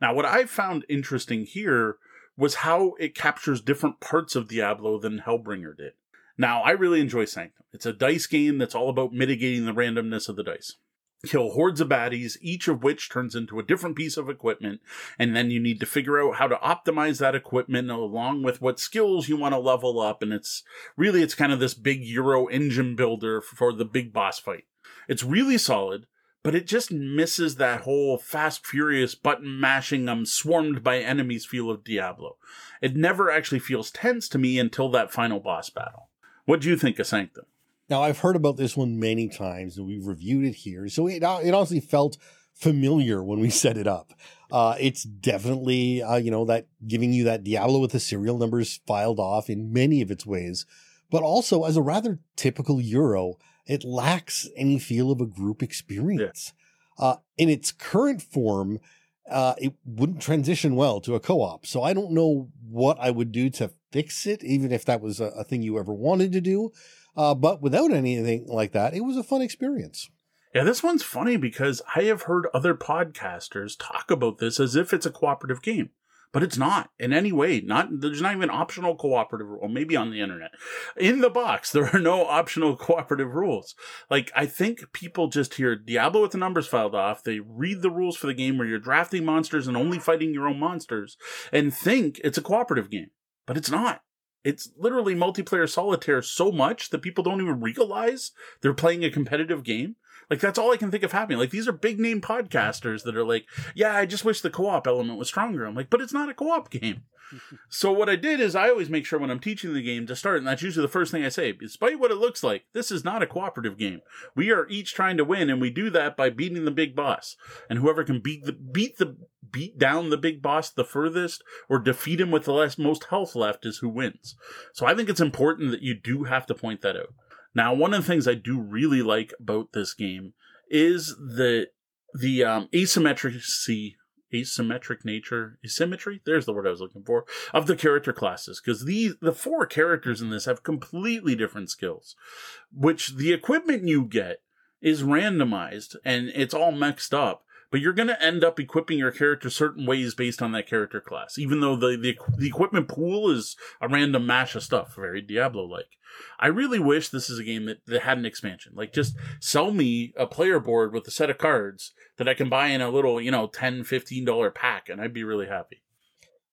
[SPEAKER 2] Now, what I found interesting here was how it captures different parts of Diablo than Hellbringer did. Now, I really enjoy Sanctum. It's a dice game that's all about mitigating the randomness of the dice. Kill hordes of baddies, each of which turns into a different piece of equipment, and then you need to figure out how to optimize that equipment along with what skills you want to level up. And it's really, it's kind of this big Euro engine builder for the big boss fight. It's really solid, but it just misses that whole fast, furious button mashing, I'm swarmed by enemies feel of Diablo. It never actually feels tense to me until that final boss battle. What do you think of Sanctum?
[SPEAKER 1] Now, I've heard about this one many times and we've reviewed it here. So it, uh, it honestly felt familiar when we set it up. Uh, it's definitely, uh, you know, that giving you that Diablo with the serial numbers filed off in many of its ways, but also as a rather typical Euro, it lacks any feel of a group experience. Yeah. Uh, in its current form, uh, it wouldn't transition well to a co-op. So I don't know what I would do to fix it, even if that was a, a thing you ever wanted to do. Uh, but without anything like that, it was a fun experience.
[SPEAKER 2] Yeah, this one's funny because I have heard other podcasters talk about this as if it's a cooperative game but it's not in any way. Not there's not even optional cooperative rule. Maybe on the internet, in the box there are no optional cooperative rules. Like I think people just hear Diablo with the numbers filed off. They read the rules for the game where you're drafting monsters and only fighting your own monsters, and think it's a cooperative game, but it's not. It's literally multiplayer solitaire so much that people don't even realize they're playing a competitive game. Like that's all I can think of happening. Like these are big name podcasters that are like, yeah, I just wish the co-op element was stronger. I'm like, but it's not a co-op game. so what I did is I always make sure when I'm teaching the game to start, and that's usually the first thing I say, despite what it looks like, this is not a cooperative game. We are each trying to win, and we do that by beating the big boss. And whoever can beat the beat the beat down the big boss the furthest or defeat him with the less most health left is who wins. So I think it's important that you do have to point that out. Now, one of the things I do really like about this game is the the um, asymmetry asymmetric nature asymmetry? There's the word i was looking for of the character classes because these the four characters in this have completely different skills which the equipment you get is randomized and it's all mixed up but you're going to end up equipping your character certain ways based on that character class, even though the, the, the equipment pool is a random mash of stuff, very Diablo like. I really wish this is a game that, that had an expansion. Like, just sell me a player board with a set of cards that I can buy in a little, you know, $10, $15 pack, and I'd be really happy.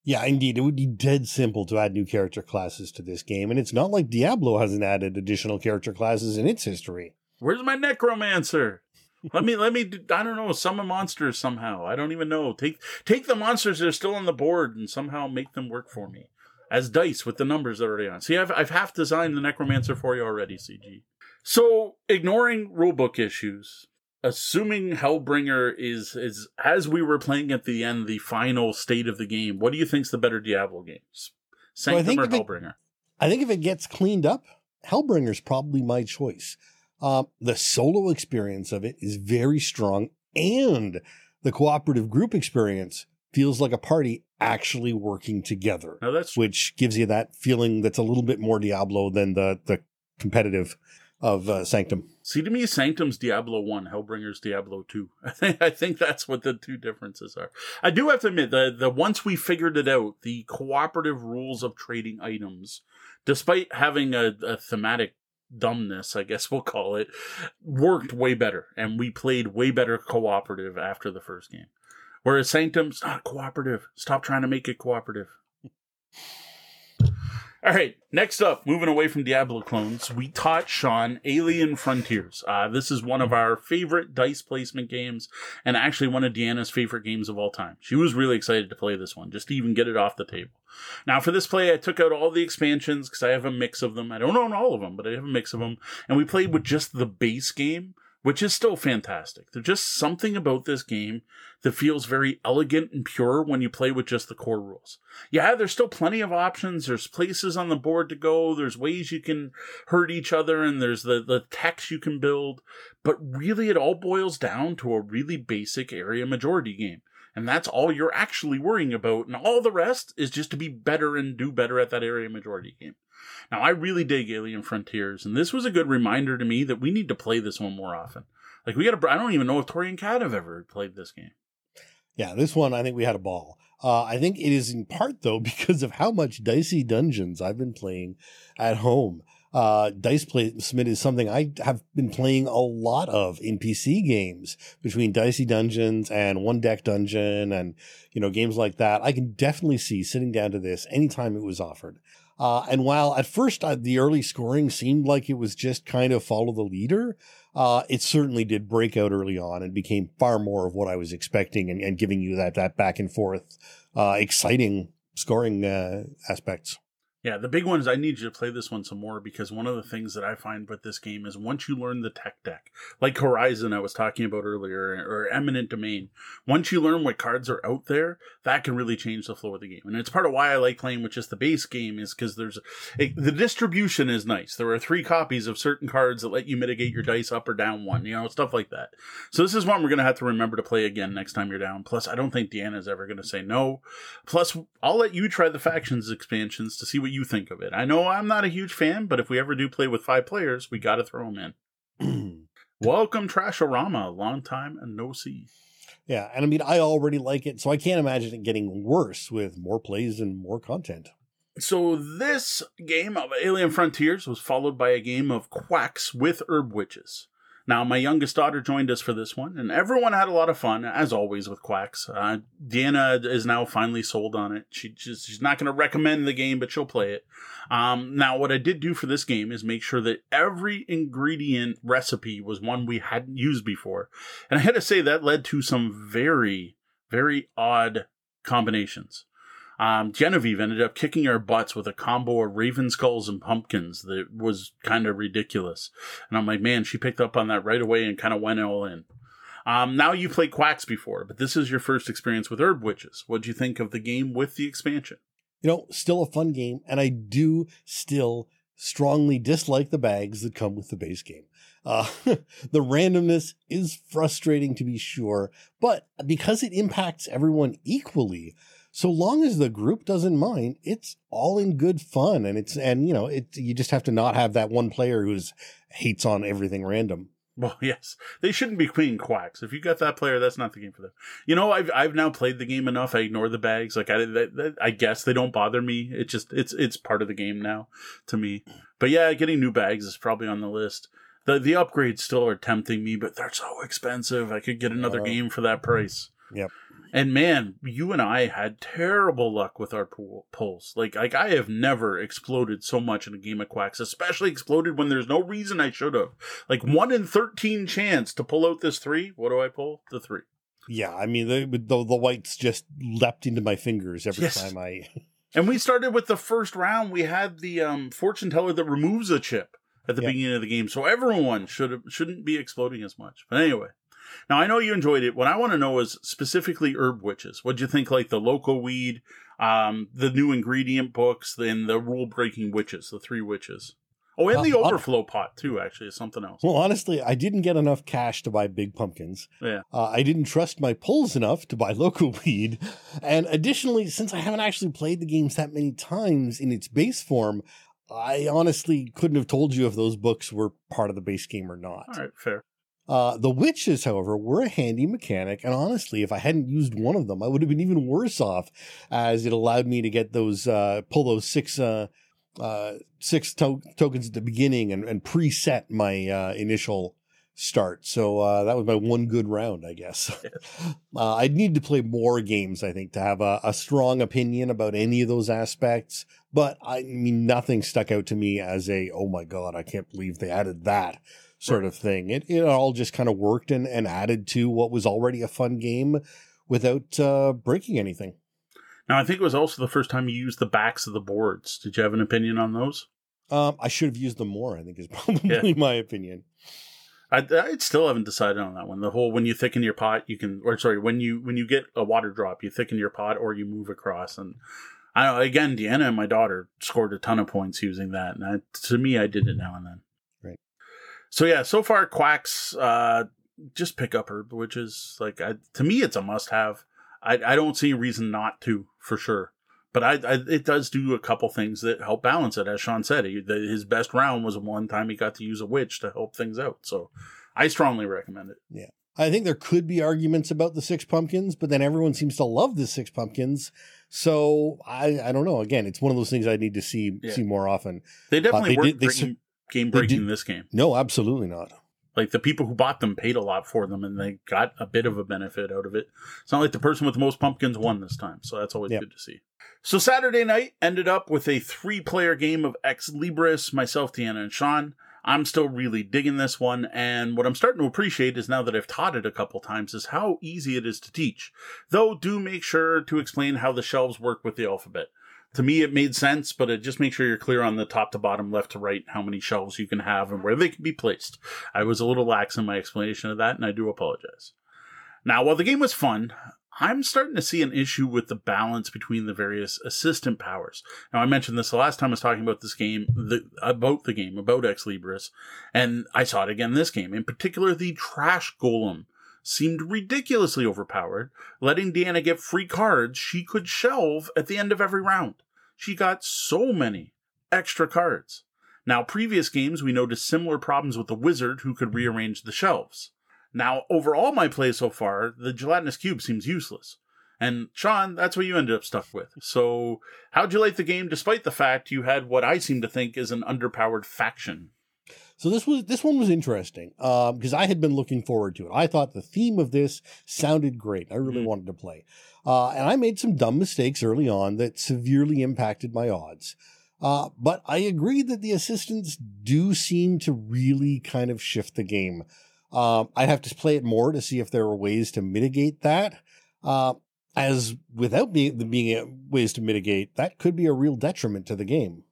[SPEAKER 1] Yeah, indeed. It would be dead simple to add new character classes to this game. And it's not like Diablo hasn't added additional character classes in its history.
[SPEAKER 2] Where's my necromancer? let me let me I don't know summon monsters somehow. I don't even know. Take take the monsters that are still on the board and somehow make them work for me as dice with the numbers already on. See, I've I've half designed the necromancer for you already, CG. So ignoring rulebook issues, assuming Hellbringer is is as we were playing at the end, the final state of the game. What do you think's the better Diablo games, Sanctum well, or Hellbringer?
[SPEAKER 1] It, I think if it gets cleaned up, Hellbringer's probably my choice. Um, the solo experience of it is very strong, and the cooperative group experience feels like a party actually working together.
[SPEAKER 2] Now that's
[SPEAKER 1] which gives you that feeling that's a little bit more Diablo than the the competitive of uh, Sanctum.
[SPEAKER 2] See, to me, Sanctum's Diablo One, Hellbringer's Diablo Two. I think I think that's what the two differences are. I do have to admit that the once we figured it out, the cooperative rules of trading items, despite having a, a thematic dumbness, I guess we'll call it, worked way better. And we played way better cooperative after the first game. Whereas Sanctum's not cooperative. Stop trying to make it cooperative. All right, next up, moving away from Diablo clones, we taught Sean Alien Frontiers. Uh, this is one of our favorite dice placement games, and actually one of Deanna's favorite games of all time. She was really excited to play this one, just to even get it off the table. Now, for this play, I took out all the expansions because I have a mix of them. I don't own all of them, but I have a mix of them, and we played with just the base game which is still fantastic. There's just something about this game that feels very elegant and pure when you play with just the core rules. Yeah, there's still plenty of options. There's places on the board to go. There's ways you can hurt each other and there's the, the text you can build. But really, it all boils down to a really basic area majority game. And that's all you're actually worrying about. And all the rest is just to be better and do better at that area majority game. Now, I really dig Alien Frontiers, and this was a good reminder to me that we need to play this one more often. Like, we got to, I don't even know if Tori and Kat have ever played this game.
[SPEAKER 1] Yeah, this one, I think we had a ball. Uh, I think it is in part, though, because of how much Dicey Dungeons I've been playing at home. Uh, Dice Placement is something I have been playing a lot of in PC games between Dicey Dungeons and One Deck Dungeon and, you know, games like that. I can definitely see sitting down to this anytime it was offered. Uh, and while at first uh, the early scoring seemed like it was just kind of follow the leader, uh, it certainly did break out early on and became far more of what I was expecting and, and giving you that, that back and forth, uh, exciting scoring, uh, aspects.
[SPEAKER 2] Yeah, the big one is I need you to play this one some more because one of the things that I find with this game is once you learn the tech deck, like Horizon I was talking about earlier, or Eminent Domain, once you learn what cards are out there, that can really change the flow of the game. And it's part of why I like playing with just the base game is because there's the distribution is nice. There are three copies of certain cards that let you mitigate your dice up or down one, you know, stuff like that. So this is one we're gonna have to remember to play again next time you're down. Plus, I don't think Deanna's ever gonna say no. Plus, I'll let you try the factions expansions to see what you think of it. I know I'm not a huge fan, but if we ever do play with five players, we got to throw them in. Welcome, Trashorama. Long time and no see.
[SPEAKER 1] Yeah, and I mean, I already like it, so I can't imagine it getting worse with more plays and more content.
[SPEAKER 2] So this game of Alien Frontiers was followed by a game of Quacks with Herb Witches. Now, my youngest daughter joined us for this one, and everyone had a lot of fun, as always with Quacks. Uh, Deanna is now finally sold on it. She just, she's not going to recommend the game, but she'll play it. Um, now, what I did do for this game is make sure that every ingredient recipe was one we hadn't used before. And I had to say that led to some very, very odd combinations. Um, Genevieve ended up kicking our butts with a combo of raven skulls and pumpkins that was kind of ridiculous. And I'm like, man, she picked up on that right away and kind of went all in. Um, now you played Quacks before, but this is your first experience with Herb Witches. What'd you think of the game with the expansion?
[SPEAKER 1] You know, still a fun game, and I do still strongly dislike the bags that come with the base game. Uh, the randomness is frustrating to be sure, but because it impacts everyone equally, so long as the group doesn't mind, it's all in good fun. And it's, and you know, it, you just have to not have that one player who's hates on everything random.
[SPEAKER 2] Well, yes, they shouldn't be queen quacks. If you got that player, that's not the game for them. You know, I've I've now played the game enough. I ignore the bags. Like I, I guess they don't bother me. It just it's it's part of the game now to me. But yeah, getting new bags is probably on the list. The the upgrades still are tempting me, but they're so expensive. I could get another uh, game for that price.
[SPEAKER 1] Yep.
[SPEAKER 2] And man, you and I had terrible luck with our pool, pulls. Like, like I have never exploded so much in a game of quacks, especially exploded when there's no reason I should have. Like one in thirteen chance to pull out this three. What do I pull? The three.
[SPEAKER 1] Yeah, I mean the the, the whites just leapt into my fingers every yes. time I.
[SPEAKER 2] and we started with the first round. We had the um, fortune teller that removes a chip at the yep. beginning of the game, so everyone should shouldn't be exploding as much. But anyway, now I know you enjoyed it. What I want to know is specifically herb witches. What do you think? Like the local weed, um, the new ingredient books, then the rule breaking witches, the three witches. Oh, and the overflow pot too. Actually, is something else.
[SPEAKER 1] Well, honestly, I didn't get enough cash to buy big pumpkins.
[SPEAKER 2] Yeah,
[SPEAKER 1] uh, I didn't trust my pulls enough to buy local weed, and additionally, since I haven't actually played the games that many times in its base form, I honestly couldn't have told you if those books were part of the base game or not.
[SPEAKER 2] All right, fair.
[SPEAKER 1] Uh, the witches, however, were a handy mechanic, and honestly, if I hadn't used one of them, I would have been even worse off, as it allowed me to get those uh, pull those six uh, uh six to- tokens at the beginning and, and preset my uh, initial start. So uh, that was my one good round, I guess. I'd need to play more games, I think, to have a, a strong opinion about any of those aspects. But I mean, nothing stuck out to me as a oh my god, I can't believe they added that sort of thing. It, it all just kind of worked and, and added to what was already a fun game without uh, breaking anything.
[SPEAKER 2] Now, I think it was also the first time you used the backs of the boards. Did you have an opinion on those?
[SPEAKER 1] Um, I should have used them more. I think is probably yeah. my opinion.
[SPEAKER 2] I, I still haven't decided on that one. The whole when you thicken your pot, you can, or sorry, when you when you get a water drop, you thicken your pot or you move across. And I again, Deanna and my daughter scored a ton of points using that. And I, to me, I did it now and then. So yeah, so far Quacks, uh, just pick up Herb Witches like I, to me it's a must have. I, I don't see a reason not to for sure. But I, I, it does do a couple things that help balance it. As Sean said, he, the, his best round was one time he got to use a witch to help things out. So I strongly recommend it.
[SPEAKER 1] Yeah. I think there could be arguments about the six pumpkins, but then everyone seems to love the six pumpkins. So I, I don't know. Again, it's one of those things I need to see
[SPEAKER 2] Yeah.
[SPEAKER 1] see more often.
[SPEAKER 2] They definitely
[SPEAKER 1] Uh, they did- they
[SPEAKER 2] game breaking this game.
[SPEAKER 1] No, absolutely not.
[SPEAKER 2] Like the people who bought them paid a lot for them, and they got a bit of a benefit out of it. It's not like the person with the most pumpkins won this time, so that's always good to see. So Saturday night ended up with a three-player game of Ex Libris. Myself, Deanna, and Sean. I'm still really digging this one, and what I'm starting to appreciate is now that I've taught it a couple times is how easy it is to teach. Though, do make sure to explain how the shelves work with the alphabet. To me, it made sense, but it just make sure you're clear on the top to bottom, left to right, how many shelves you can have and where they can be placed. I was a little lax in my explanation of that, and I do apologize. Now, while the game was fun, I'm starting to see an issue with the balance between the various assistant powers. Now, I mentioned this the last time I was talking about this game, the, about the game, about Ex Libris, and I saw it again this game. In particular, the Trash Golem seemed ridiculously overpowered, letting Deanna get free cards she could shelve at the end of every round. She got so many extra cards. Now, previous games, we noticed similar problems with the wizard who could rearrange the shelves. Now, over all my play so far, the gelatinous cube seems useless. And Sean, that's what you ended up stuck with. So, how'd you like the game despite the fact you had what I seem to think is an underpowered faction?
[SPEAKER 1] So this was this one was interesting because I had been looking forward to it. I thought the theme of this sounded great. I really
[SPEAKER 2] Mhm.
[SPEAKER 1] wanted to play, uh, and I made some dumb mistakes early on that severely impacted my odds. Uh, but I agree that the assistants do seem to really kind of shift the game. Um, I'd have to play it more to see if there are ways to mitigate that. Uh, as without being, being ways to mitigate, that could be a real detriment to the game.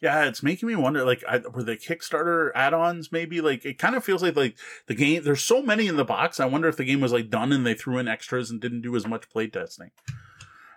[SPEAKER 2] Yeah, it's making me wonder. Like, I, were the Kickstarter add-ons maybe? Like, it kind of feels like like the game. There's so many in the box. I wonder if the game was like done and they threw in extras and didn't do as much playtesting.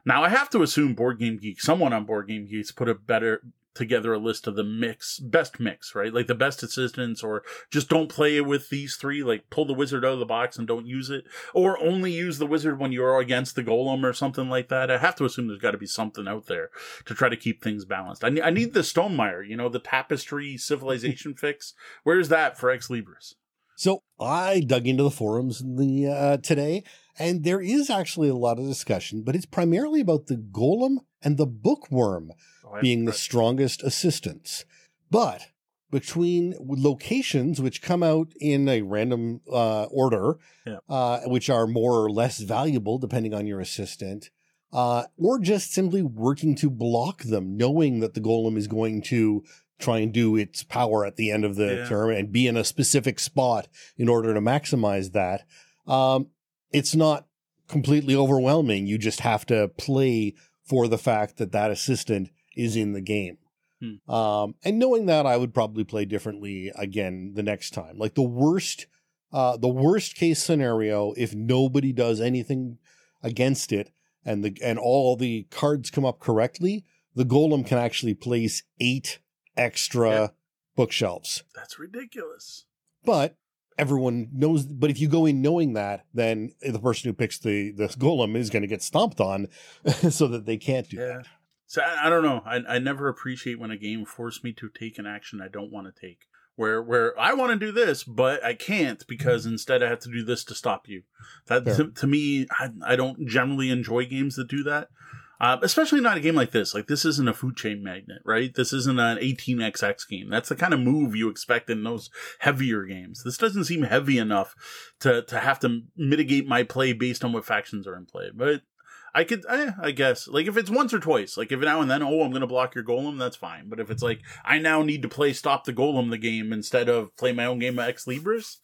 [SPEAKER 2] Now, I have to assume Board Game Geek, someone on Board Game Geeks, put a better together a list of the mix, best mix, right? Like the best assistants, or just don't play with these three. Like pull the wizard out of the box and don't use it, or only use the wizard when you're against the golem or something like that. I have to assume there's got to be something out there to try to keep things balanced. I need, I need the Stonemaier, you know, the tapestry civilization fix. Where's that for Ex Libris?
[SPEAKER 1] So I dug into the forums in the uh, today, and there is actually a lot of discussion, but it's primarily about the golem and the bookworm
[SPEAKER 2] Oh,
[SPEAKER 1] being the strongest assistants. But between locations which come out in a random uh, order,
[SPEAKER 2] Yeah.
[SPEAKER 1] uh, which are more or less valuable depending on your assistant, uh, or just simply working to block them, knowing that the golem is going to try and do its power at the end of the
[SPEAKER 2] Yeah.
[SPEAKER 1] term and be in a specific spot in order to maximize that. Um, it's not completely overwhelming. You just have to play for the fact that that assistant is in the game.
[SPEAKER 2] Hmm.
[SPEAKER 1] Um, and knowing that, I would probably play differently again the next time. Like the worst, uh, the worst case scenario, if nobody does anything against it, and the and all the cards come up correctly, the golem can actually place eight extra
[SPEAKER 2] Yeah.
[SPEAKER 1] bookshelves.
[SPEAKER 2] That's ridiculous.
[SPEAKER 1] But everyone knows. But if you go in knowing that, then the person who picks the the golem is going to get stomped on, so that they can't do
[SPEAKER 2] Yeah.
[SPEAKER 1] that.
[SPEAKER 2] So I, I don't know. I, I never appreciate when a game forces me to take an action I don't want to take. Where where I want to do this, but I can't because mm-hmm. instead I have to do this to stop you. That to, to me, I, I don't generally enjoy games that do that. Uh, especially not a game like this. Like this isn't a Food Chain Magnate, right? This isn't an 18xx game. That's the kind of move you expect in those heavier games. This doesn't seem heavy enough to to have to mitigate my play based on what factions are in play. But I could, eh, I guess, like if it's once or twice, like if now and then, oh, I'm going to block your golem, that's fine. But if it's like I now need to play stop the golem the game instead of play my own game of Ex Libris,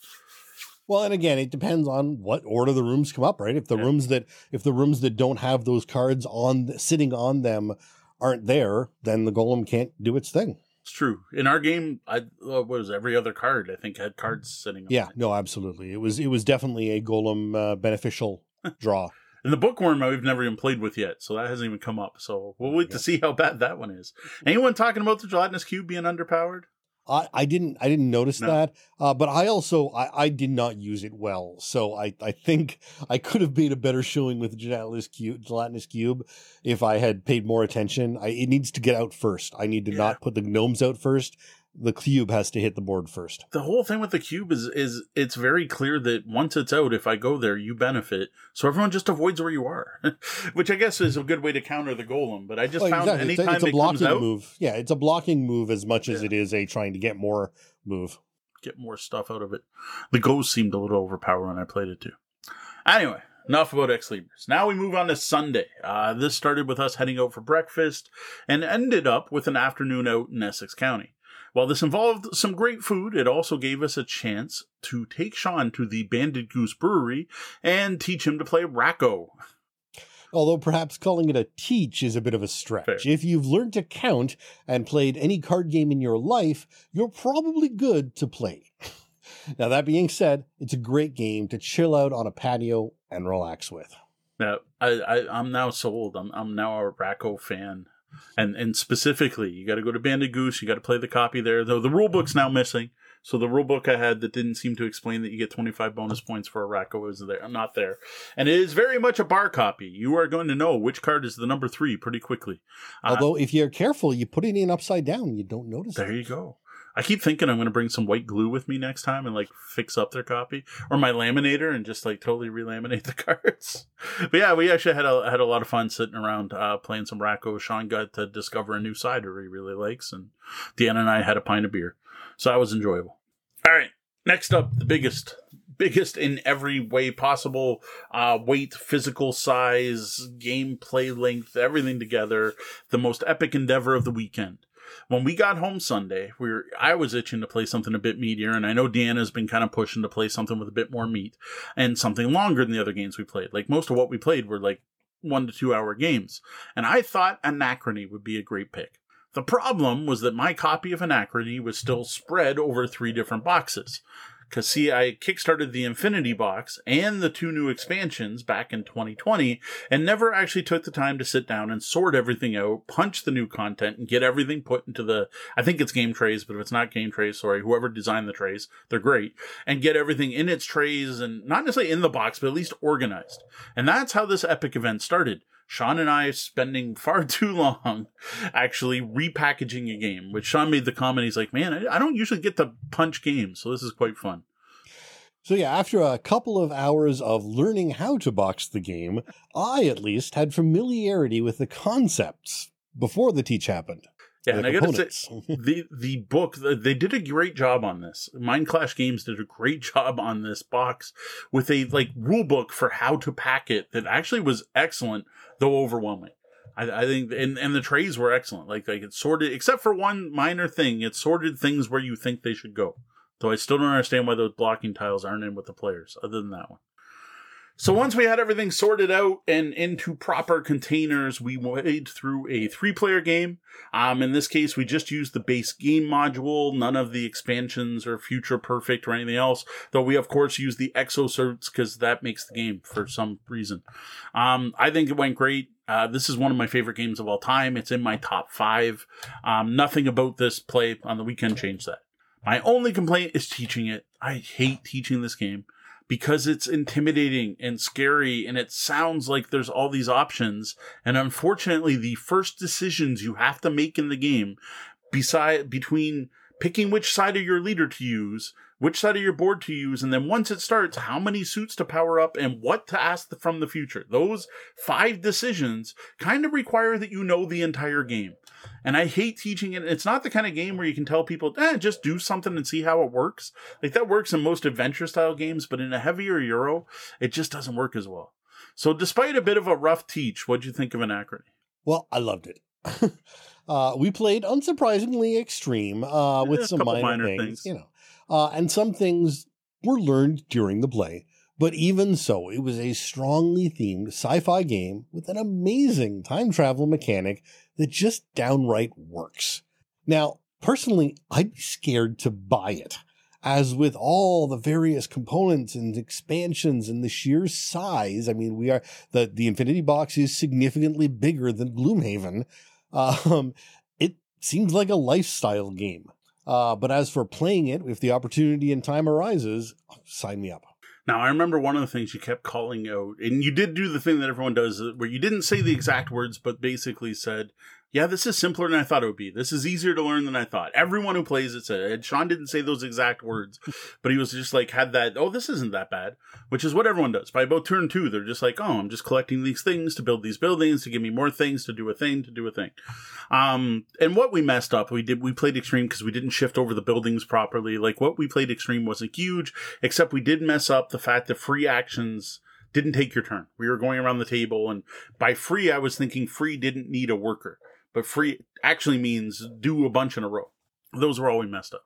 [SPEAKER 1] Well, and again, it depends on what order the rooms come up, right? If the
[SPEAKER 2] Yeah.
[SPEAKER 1] rooms that if the rooms that don't have those cards on sitting on them aren't there, then the golem can't do its thing.
[SPEAKER 2] it's true. In our game, I what was every other card I think had cards sitting. on
[SPEAKER 1] Yeah,
[SPEAKER 2] it.
[SPEAKER 1] no, absolutely. It was it was definitely a golem uh, beneficial draw.
[SPEAKER 2] And the bookworm I've never even played with yet, so that hasn't even come up. So we'll wait to see how bad that one is. Anyone talking about the gelatinous cube being underpowered?
[SPEAKER 1] I, I didn't I didn't notice
[SPEAKER 2] No.
[SPEAKER 1] that, uh, but I also I, I did not use it well, so I, I think I could have made a better showing with gelatinous cube, gelatinous cube if I had paid more attention. I, it needs to get out first. I need to
[SPEAKER 2] Yeah.
[SPEAKER 1] not put the gnomes out first. The cube has to hit the board first.
[SPEAKER 2] the whole thing with the cube is is it's very clear that once it's out, if I go there, you benefit. So everyone just avoids where you are, which I guess is a good way to counter the golem. But I just
[SPEAKER 1] Well,
[SPEAKER 2] found
[SPEAKER 1] exactly. It's a-
[SPEAKER 2] anytime
[SPEAKER 1] it's a,
[SPEAKER 2] it
[SPEAKER 1] blocking
[SPEAKER 2] out,
[SPEAKER 1] move. Yeah, it's a blocking move as much as it is a trying to get more move.
[SPEAKER 2] get more stuff out of it. The ghost seemed a little overpowered when I played it too. Anyway, enough about Ex Libris. Now we move on to Sunday. Uh, this started with us heading out for breakfast and ended up with an afternoon out in Essex County. While this involved some great food, it also gave us a chance to take Sean to the Banded Goose Brewery and teach him to play Rack-O.
[SPEAKER 1] Although perhaps calling it a teach is a bit of a stretch.
[SPEAKER 2] Fair.
[SPEAKER 1] If you've learned to count and played any card game in your life, you're probably good to play. now, that being said, it's a great game to chill out on a patio and relax with.
[SPEAKER 2] Now, I, I, I'm now sold. I'm, I'm now a Rack-O fan. And and specifically, you got to go to Banded Goose. You got to play the copy there. Though the rule book's now missing, so the rule book I had that didn't seem to explain that you get 25 bonus points for a Rack-O is there. i'm not there, and it is very much a bar copy. You are going to know which card is the number three pretty quickly. Uh,
[SPEAKER 1] Although, if you're careful, you put it in upside down, you don't notice
[SPEAKER 2] there
[SPEAKER 1] it.
[SPEAKER 2] you go. I keep thinking I'm going to bring some white glue with me next time and like fix up their copy or my laminator and just like totally relaminate the cards. But yeah, we actually had a had a lot of fun sitting around uh, playing some Rack-O. Sean got to discover a new cider he really likes, and Deanna and I had a pint of beer, so that was enjoyable. All right, next up, the biggest. Biggest in every way possible, uh, weight, physical size, gameplay length, everything together. The most epic endeavor of the weekend when we got home Sunday, we were I was itching to play something a bit meatier, and I know Deanna's been kind of pushing to play something with a bit more meat and something longer than the other games we played. Like most of what we played were like one to two hour games, and I thought Anachrony would be a great pick. The problem was that my copy of Anachrony was still spread over three different boxes. Because, see, I kickstarted the Infinity box and the two new expansions back in 2020 and never actually took the time to sit down and sort everything out, punch the new content, and get everything put into the, I think it's game trays, but if it's not game trays, sorry, whoever designed the trays, they're great, and get everything in its trays and not necessarily in the box, but at least organized. And that's how this epic event started. Sean and I spending far too long actually repackaging a game, which Sean made the comment, he's like, man, I I don't usually get to punch games, so this is quite fun.
[SPEAKER 1] So, yeah, after a couple of hours of learning how to box the game, I at least had familiarity with the concepts before the teach happened.
[SPEAKER 2] Yeah, and I gotta say, the the book they did a great job on this. Mindclash Games did a great job on this box with a like rule book for how to pack it that actually was excellent though overwhelming. I, I think and, and the trays were excellent. Like like it sorted except for one minor thing it sorted things where you think they should go. Though i still don't understand why those blocking tiles aren't in with the players other than that one so once we had everything sorted out and into proper containers, we wade through a three-player game. Um, in this case, we just used the base game module, none of the expansions or future perfect or anything else. Though we of course use the exosuits because that makes the game for some reason. Um, I think it went great. Uh, this is one of my favorite games of all time. It's in my top five. Um, nothing about this play on the weekend changed that. My only complaint is teaching it. I hate teaching this game because it's intimidating and scary and it sounds like there's all these options. And unfortunately, the first decisions you have to make in the game beside between picking which side of your leader to use, which side of your board to use, and then once it starts, how many suits to power up and what to ask from the future. Those five decisions kind of require that you know the entire game. And I hate teaching it. It's not the kind of game where you can tell people, eh, just do something and see how it works. Like that works in most adventure style games, but in a heavier Euro, it just doesn't work as well. So despite a bit of a rough teach, what'd you think of Anachrony?
[SPEAKER 1] Well, I loved it. uh, we played unsurprisingly extreme uh, with
[SPEAKER 2] Yeah,
[SPEAKER 1] some minor,
[SPEAKER 2] minor
[SPEAKER 1] things,
[SPEAKER 2] things.
[SPEAKER 1] you know, uh, and some things were learned during the play. But even so, it was a strongly themed sci-fi game with an amazing time travel mechanic that just downright works. Now, personally, I'd be scared to buy it. As with all the various components and expansions and the sheer size, I mean, we are the the Infinity Box is significantly bigger than Gloomhaven. Um, it seems like a lifestyle game. Uh, but as for playing it, if the opportunity and time arises, sign me up.
[SPEAKER 2] Now, I remember one of the things you kept calling out, and you did do the thing that everyone does, uh, where you didn't say the exact words, but basically said, yeah, this is simpler than I thought it would be. This is easier to learn than I thought. Everyone who plays it said, Sean didn't say those exact words, but he was just like, had that, oh, this isn't that bad, which is what everyone does. By about turn two, they're just like, oh, I'm just collecting these things to build these buildings, to give me more things, to do a thing, to do a thing. Um, and what we messed up, we did, we played extreme because we didn't shift over the buildings properly. Like what we played extreme wasn't huge, except we did mess up the fact that free actions didn't take your turn. We were going around the table, and by free, I was thinking free didn't need a worker but free actually means do a bunch in a row. Those were all we messed up.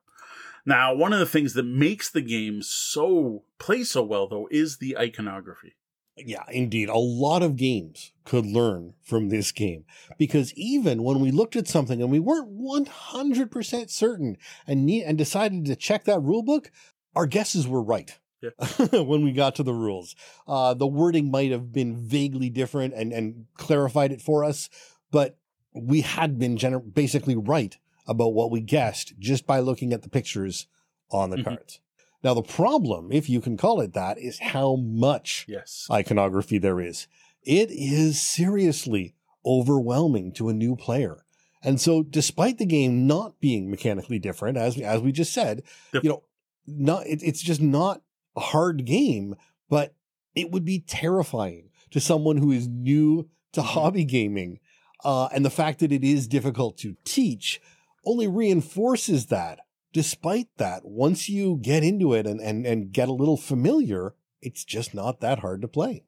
[SPEAKER 2] Now, one of the things that makes the game so play so well though is the iconography.
[SPEAKER 1] Yeah, indeed. A lot of games could learn from this game because even when we looked at something and we weren't 100% certain and ne- and decided to check that rule book, our guesses were right.
[SPEAKER 2] Yeah.
[SPEAKER 1] when we got to the rules, uh, the wording might have been vaguely different and, and clarified it for us, but we had been gener- basically right about what we guessed just by looking at the pictures on the mm-hmm. cards. Now, the problem, if you can call it that, is how much
[SPEAKER 2] yes.
[SPEAKER 1] iconography there is. It is seriously overwhelming to a new player. And so, despite the game not being mechanically different, as we, as we just said, yep. you know, not it, it's just not a hard game, but it would be terrifying to someone who is new to mm-hmm. hobby gaming uh, and the fact that it is difficult to teach only reinforces that. Despite that, once you get into it and, and, and get a little familiar, it's just not that hard to play.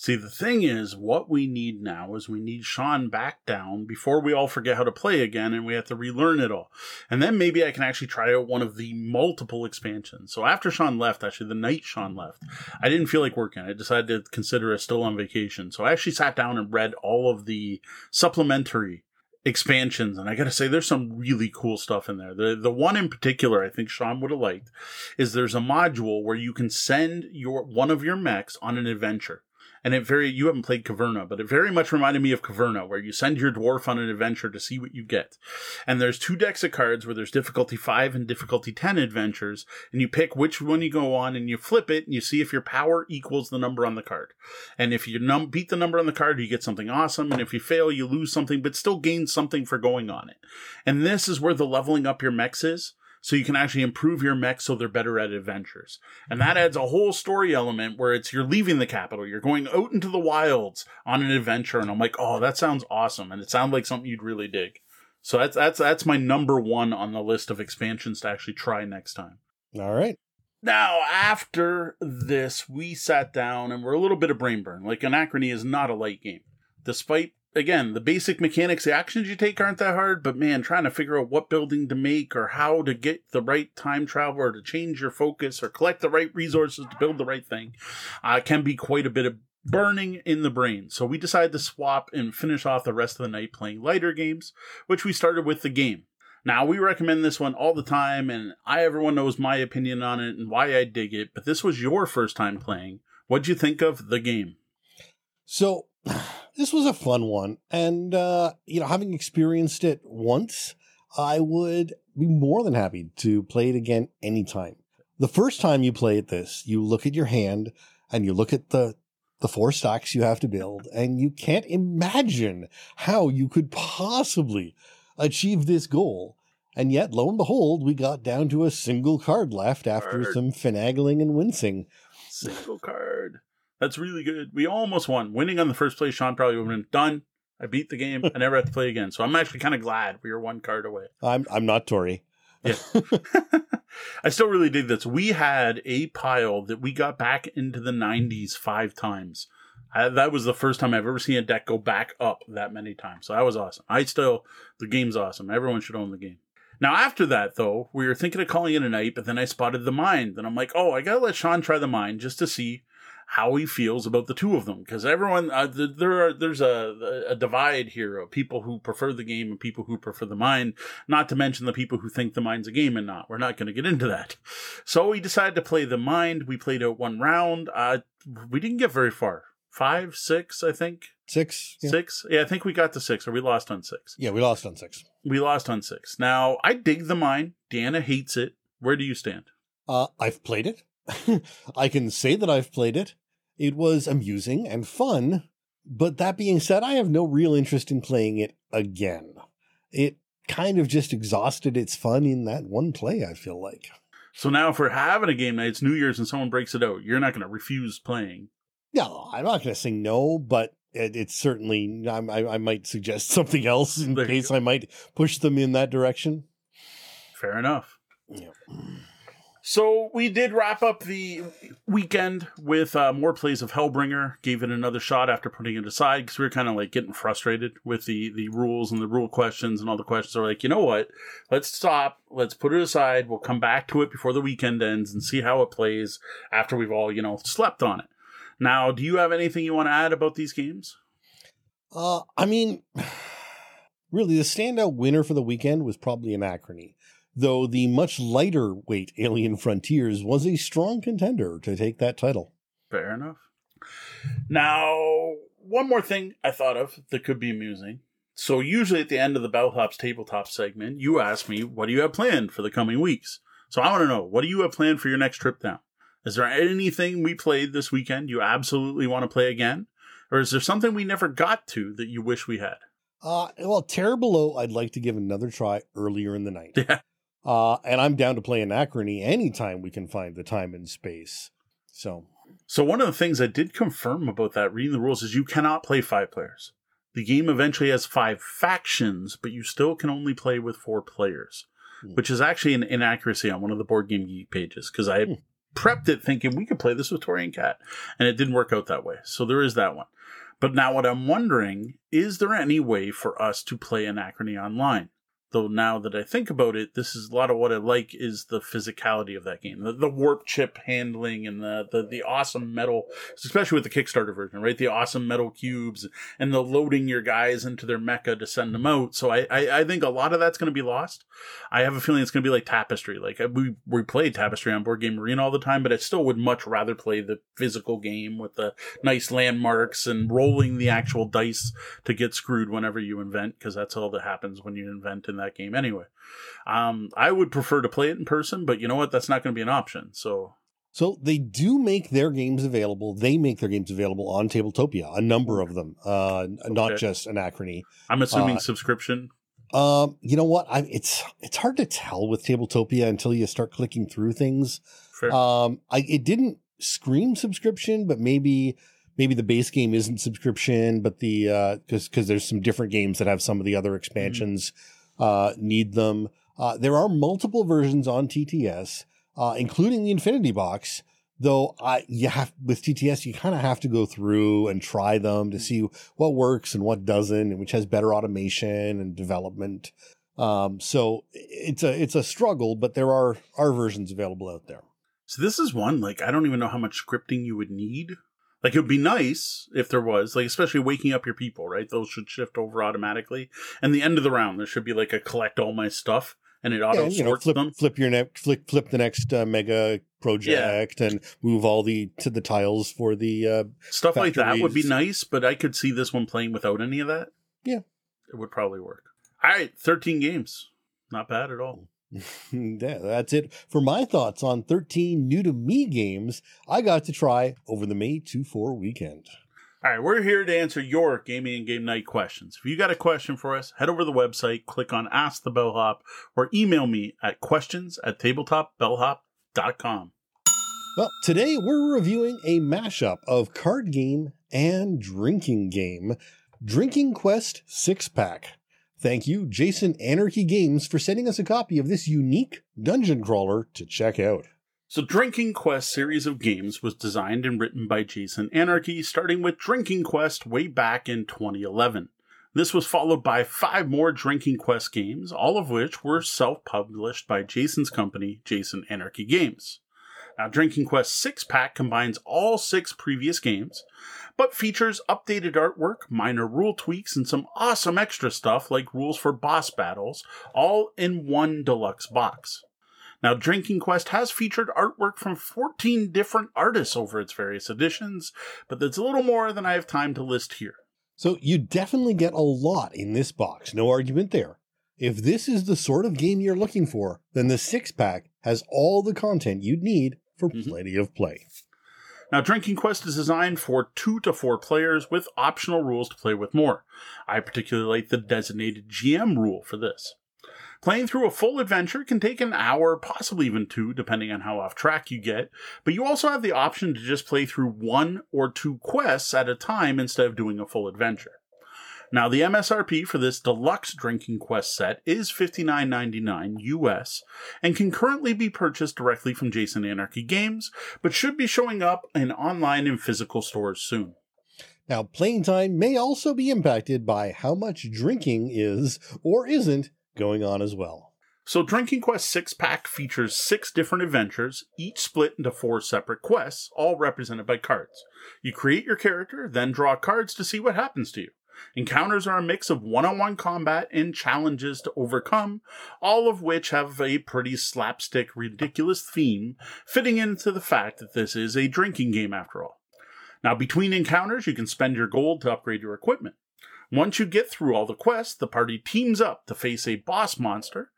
[SPEAKER 2] See, the thing is, what we need now is we need Sean back down before we all forget how to play again and we have to relearn it all. And then maybe I can actually try out one of the multiple expansions. So after Sean left, actually, the night Sean left, I didn't feel like working. I decided to consider it still on vacation. So I actually sat down and read all of the supplementary expansions and I got to say there's some really cool stuff in there. The the one in particular I think Sean would have liked is there's a module where you can send your one of your mechs on an adventure and it very you haven't played Caverna, but it very much reminded me of Caverna, where you send your dwarf on an adventure to see what you get. And there's two decks of cards where there's difficulty five and difficulty ten adventures, and you pick which one you go on, and you flip it, and you see if your power equals the number on the card. And if you num- beat the number on the card, you get something awesome, and if you fail, you lose something, but still gain something for going on it. And this is where the leveling up your mechs is so you can actually improve your mech so they're better at adventures. And that adds a whole story element where it's you're leaving the capital, you're going out into the wilds on an adventure, and I'm like, oh, that sounds awesome, and it sounds like something you'd really dig. So that's that's that's my number one on the list of expansions to actually try next time.
[SPEAKER 1] All right.
[SPEAKER 2] Now, after this, we sat down and we're a little bit of brain burn. Like Anachrony is not a light game. Despite again, the basic mechanics, the actions you take aren't that hard, but man, trying to figure out what building to make or how to get the right time travel or to change your focus or collect the right resources to build the right thing uh, can be quite a bit of burning in the brain. So we decided to swap and finish off the rest of the night playing lighter games, which we started with the game. Now, we recommend this one all the time, and I everyone knows my opinion on it and why I dig it, but this was your first time playing. What'd you think of the game?
[SPEAKER 1] So, this was a fun one. And, uh, you know, having experienced it once, I would be more than happy to play it again anytime. The first time you play at this, you look at your hand and you look at the, the four stacks you have to build and you can't imagine how you could possibly achieve this goal. And yet, lo and behold, we got down to a single card left after card. some finagling and wincing.
[SPEAKER 2] Single card. That's really good. We almost won. Winning on the first place, Sean probably would have been done. I beat the game. I never have to play again. So I'm actually kind of glad we were one card away.
[SPEAKER 1] I'm I'm not Tori.
[SPEAKER 2] Yeah. I still really dig this. We had a pile that we got back into the 90s five times. I, that was the first time I've ever seen a deck go back up that many times. So that was awesome. I still, the game's awesome. Everyone should own the game. Now, after that, though, we were thinking of calling it a night, but then I spotted the mind. And I'm like, oh, I got to let Sean try the mind just to see how he feels about the two of them because everyone uh, there are there's a, a divide here of people who prefer the game and people who prefer the mind not to mention the people who think the mind's a game and not we're not going to get into that so we decided to play the mind we played out one round uh, we didn't get very far five, six, I think.
[SPEAKER 1] Six. Yeah.
[SPEAKER 2] Six? Yeah, I think we got to six, or we lost on six.
[SPEAKER 1] Yeah, we lost on six.
[SPEAKER 2] We lost on six. Now, I dig the mind Deanna hates it. Where do you stand?
[SPEAKER 1] Uh, I've played it. I can say that I've played it. It was amusing and fun, but that being said, I have no real interest in playing it again. It kind of just exhausted its fun in that one play, I feel like.
[SPEAKER 2] So now, if we're having a game night, it's New Year's, and someone breaks it out, you're not going to refuse playing.
[SPEAKER 1] No, I'm not going to say no, but it, it's certainly, I, I, I might suggest something else in
[SPEAKER 2] There
[SPEAKER 1] case I might push them in that direction.
[SPEAKER 2] Fair enough.
[SPEAKER 1] Yeah.
[SPEAKER 2] So we did wrap up the weekend with uh, more plays of Hellbringer. Gave it another shot after putting it aside because we were kind of like getting frustrated with the the rules and the rule questions and all the questions. So we're like, you know what? Let's stop. Let's put it aside. We'll come back to it before the weekend ends and see how it plays after we've all you know slept on it. Now, do you have anything you want to add about these games?
[SPEAKER 1] Uh, I mean, really, the standout winner for the weekend was probably Anachrony, though the much lighter weight Alien Frontiers was a strong contender to take that title.
[SPEAKER 2] Fair enough. Now, one more thing I thought of that could be amusing. So, usually at the end of the Bellhop's tabletop segment, you ask me, what do you have planned for the coming weeks? So, I want to know, what do you have planned for your next trip down? Is there anything we played this weekend you absolutely want to play again? Or is there something we never got to that you wish we had?
[SPEAKER 1] Uh, well, Terror Below, I'd like to give another try earlier in the night.
[SPEAKER 2] Yeah.
[SPEAKER 1] Uh, and I'm down to play Anachrony anytime we can find the time and space. So,
[SPEAKER 2] So, one of the things I did confirm about that reading the rules is you cannot play five players. The game eventually has five factions, but you still can only play with four players,
[SPEAKER 1] Hmm.
[SPEAKER 2] which is actually an inaccuracy on one of the Board Game Geek pages because I
[SPEAKER 1] Hmm.
[SPEAKER 2] prepped it thinking we could play this with Tori and Cat, and it didn't work out that way. So, there is that one. But now, what I'm wondering is there any way for us to play Anachrony online? Though now that I think about it, this is a lot of what I like is the physicality of that game, the, the warp chip handling and the, the the awesome metal, especially with the Kickstarter version, right? The awesome metal cubes and the loading your guys into their mecha to send them out. So I I, I think a lot of that's going to be lost. I have a feeling it's going to be like Tapestry. Like we we played Tapestry on Board Game Arena all the time, but I still would much rather play the physical game with the nice landmarks and rolling the actual dice to get screwed whenever you invent, because that's all that happens when you invent in that game anyway. Um, I would prefer to play it in person, but you know what? That's not going to be an option. So
[SPEAKER 1] so they do make their games available. They make their games available on Tabletopia, a number of them, uh, not
[SPEAKER 2] Okay.
[SPEAKER 1] just Anachrony.
[SPEAKER 2] I'm assuming
[SPEAKER 1] Uh,
[SPEAKER 2] subscription.
[SPEAKER 1] Um, you know what? I, it's it's hard to tell with Tabletopia until you start clicking through things.
[SPEAKER 2] Fair.
[SPEAKER 1] Um, I it didn't scream subscription, but maybe maybe the base game isn't subscription, but the uh because because there's some different games that have some of the other expansions uh need them. Uh, there are multiple versions on TTS, uh, including the Infinity Box. Though I you have with TTS, you kind of have to go through and try them to see what works and what doesn't, and which has better automation and development. Um, so it's a it's a struggle, but there are are versions available out there.
[SPEAKER 2] So this is one like I don't even know how much scripting you would need. Like it would be nice if there was, like especially waking up your people, right? Those should shift over automatically. And the end of the round, there should be like a collect all my stuff, and it auto
[SPEAKER 1] Yeah, you know, flip
[SPEAKER 2] them.
[SPEAKER 1] flip your next flip flip the next uh, mega project and move all the to the tiles for the uh,
[SPEAKER 2] Stuff like that would be nice, but I could see this one playing without any of that.
[SPEAKER 1] Yeah.
[SPEAKER 2] it would probably work. All right, thirteen games, not bad at all.
[SPEAKER 1] yeah, that's it for my thoughts on 13 new to me games I got to try over the May 2 4 weekend.
[SPEAKER 2] All right, we're here to answer your gaming and game night questions. If you got a question for us, head over to the website, click on Ask the Bellhop, or email me at questions at tabletopbellhop.com.
[SPEAKER 1] Well, today we're reviewing a mashup of card game and drinking game, Drinking Quest six pack. Thank you, Jason Anarchy Games, for sending us a copy of this unique dungeon crawler to check out.
[SPEAKER 2] So, Drinking Quest series of games was designed and written by Jason Anarchy, starting with Drinking Quest way back in 2011. This was followed by five more Drinking Quest games, all of which were self published by Jason's company, Jason Anarchy Games. Now, Drinking Quest 6 pack combines all six previous games, but features updated artwork, minor rule tweaks, and some awesome extra stuff like rules for boss battles, all in one deluxe box. Now, Drinking Quest has featured artwork from 14 different artists over its various editions, but that's a little more than I have time to list here.
[SPEAKER 1] So you definitely get a lot in this box, no argument there. If this is the sort of game you're looking for, then the six pack has all the content you'd need for
[SPEAKER 2] Mhm.
[SPEAKER 1] plenty of play.
[SPEAKER 2] Now, Drinking Quest is designed for two to four players with optional rules to play with more. I particularly like the designated GM rule for this. Playing through a full adventure can take an hour, possibly even two, depending on how off track you get, but you also have the option to just play through one or two quests at a time instead of doing a full adventure. Now, the MSRP for this deluxe Drinking Quest set is $59.99 US and can currently be purchased directly from Jason Anarchy Games, but should be showing up in online and physical stores soon.
[SPEAKER 1] Now, playing time may also be impacted by how much drinking is or isn't going on as well.
[SPEAKER 2] So, Drinking Quest 6 pack features six different adventures, each split into four separate quests, all represented by cards. You create your character, then draw cards to see what happens to you. Encounters are a mix of one on one combat and challenges to overcome, all of which have a pretty slapstick, ridiculous theme, fitting into the fact that this is a drinking game after all. Now, between encounters, you can spend your gold to upgrade your equipment. Once you get through all the quests, the party teams up to face a boss monster.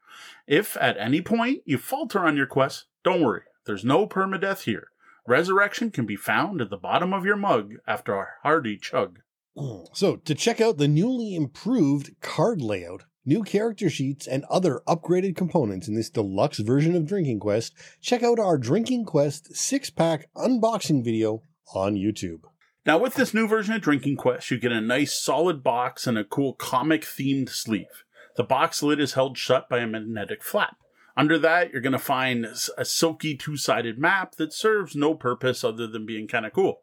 [SPEAKER 2] If at any point you falter on your quest, don't worry, there's no permadeath here. Resurrection can be found at the bottom of your mug after a hearty chug.
[SPEAKER 1] So, to check out the newly improved card layout, new character sheets, and other upgraded components in this deluxe version of Drinking Quest, check out our Drinking Quest six pack unboxing video on YouTube.
[SPEAKER 2] Now, with this new version of Drinking Quest, you get a nice solid box and a cool comic themed sleeve. The box lid is held shut by a magnetic flap. Under that, you're going to find a silky two sided map that serves no purpose other than being kind of cool.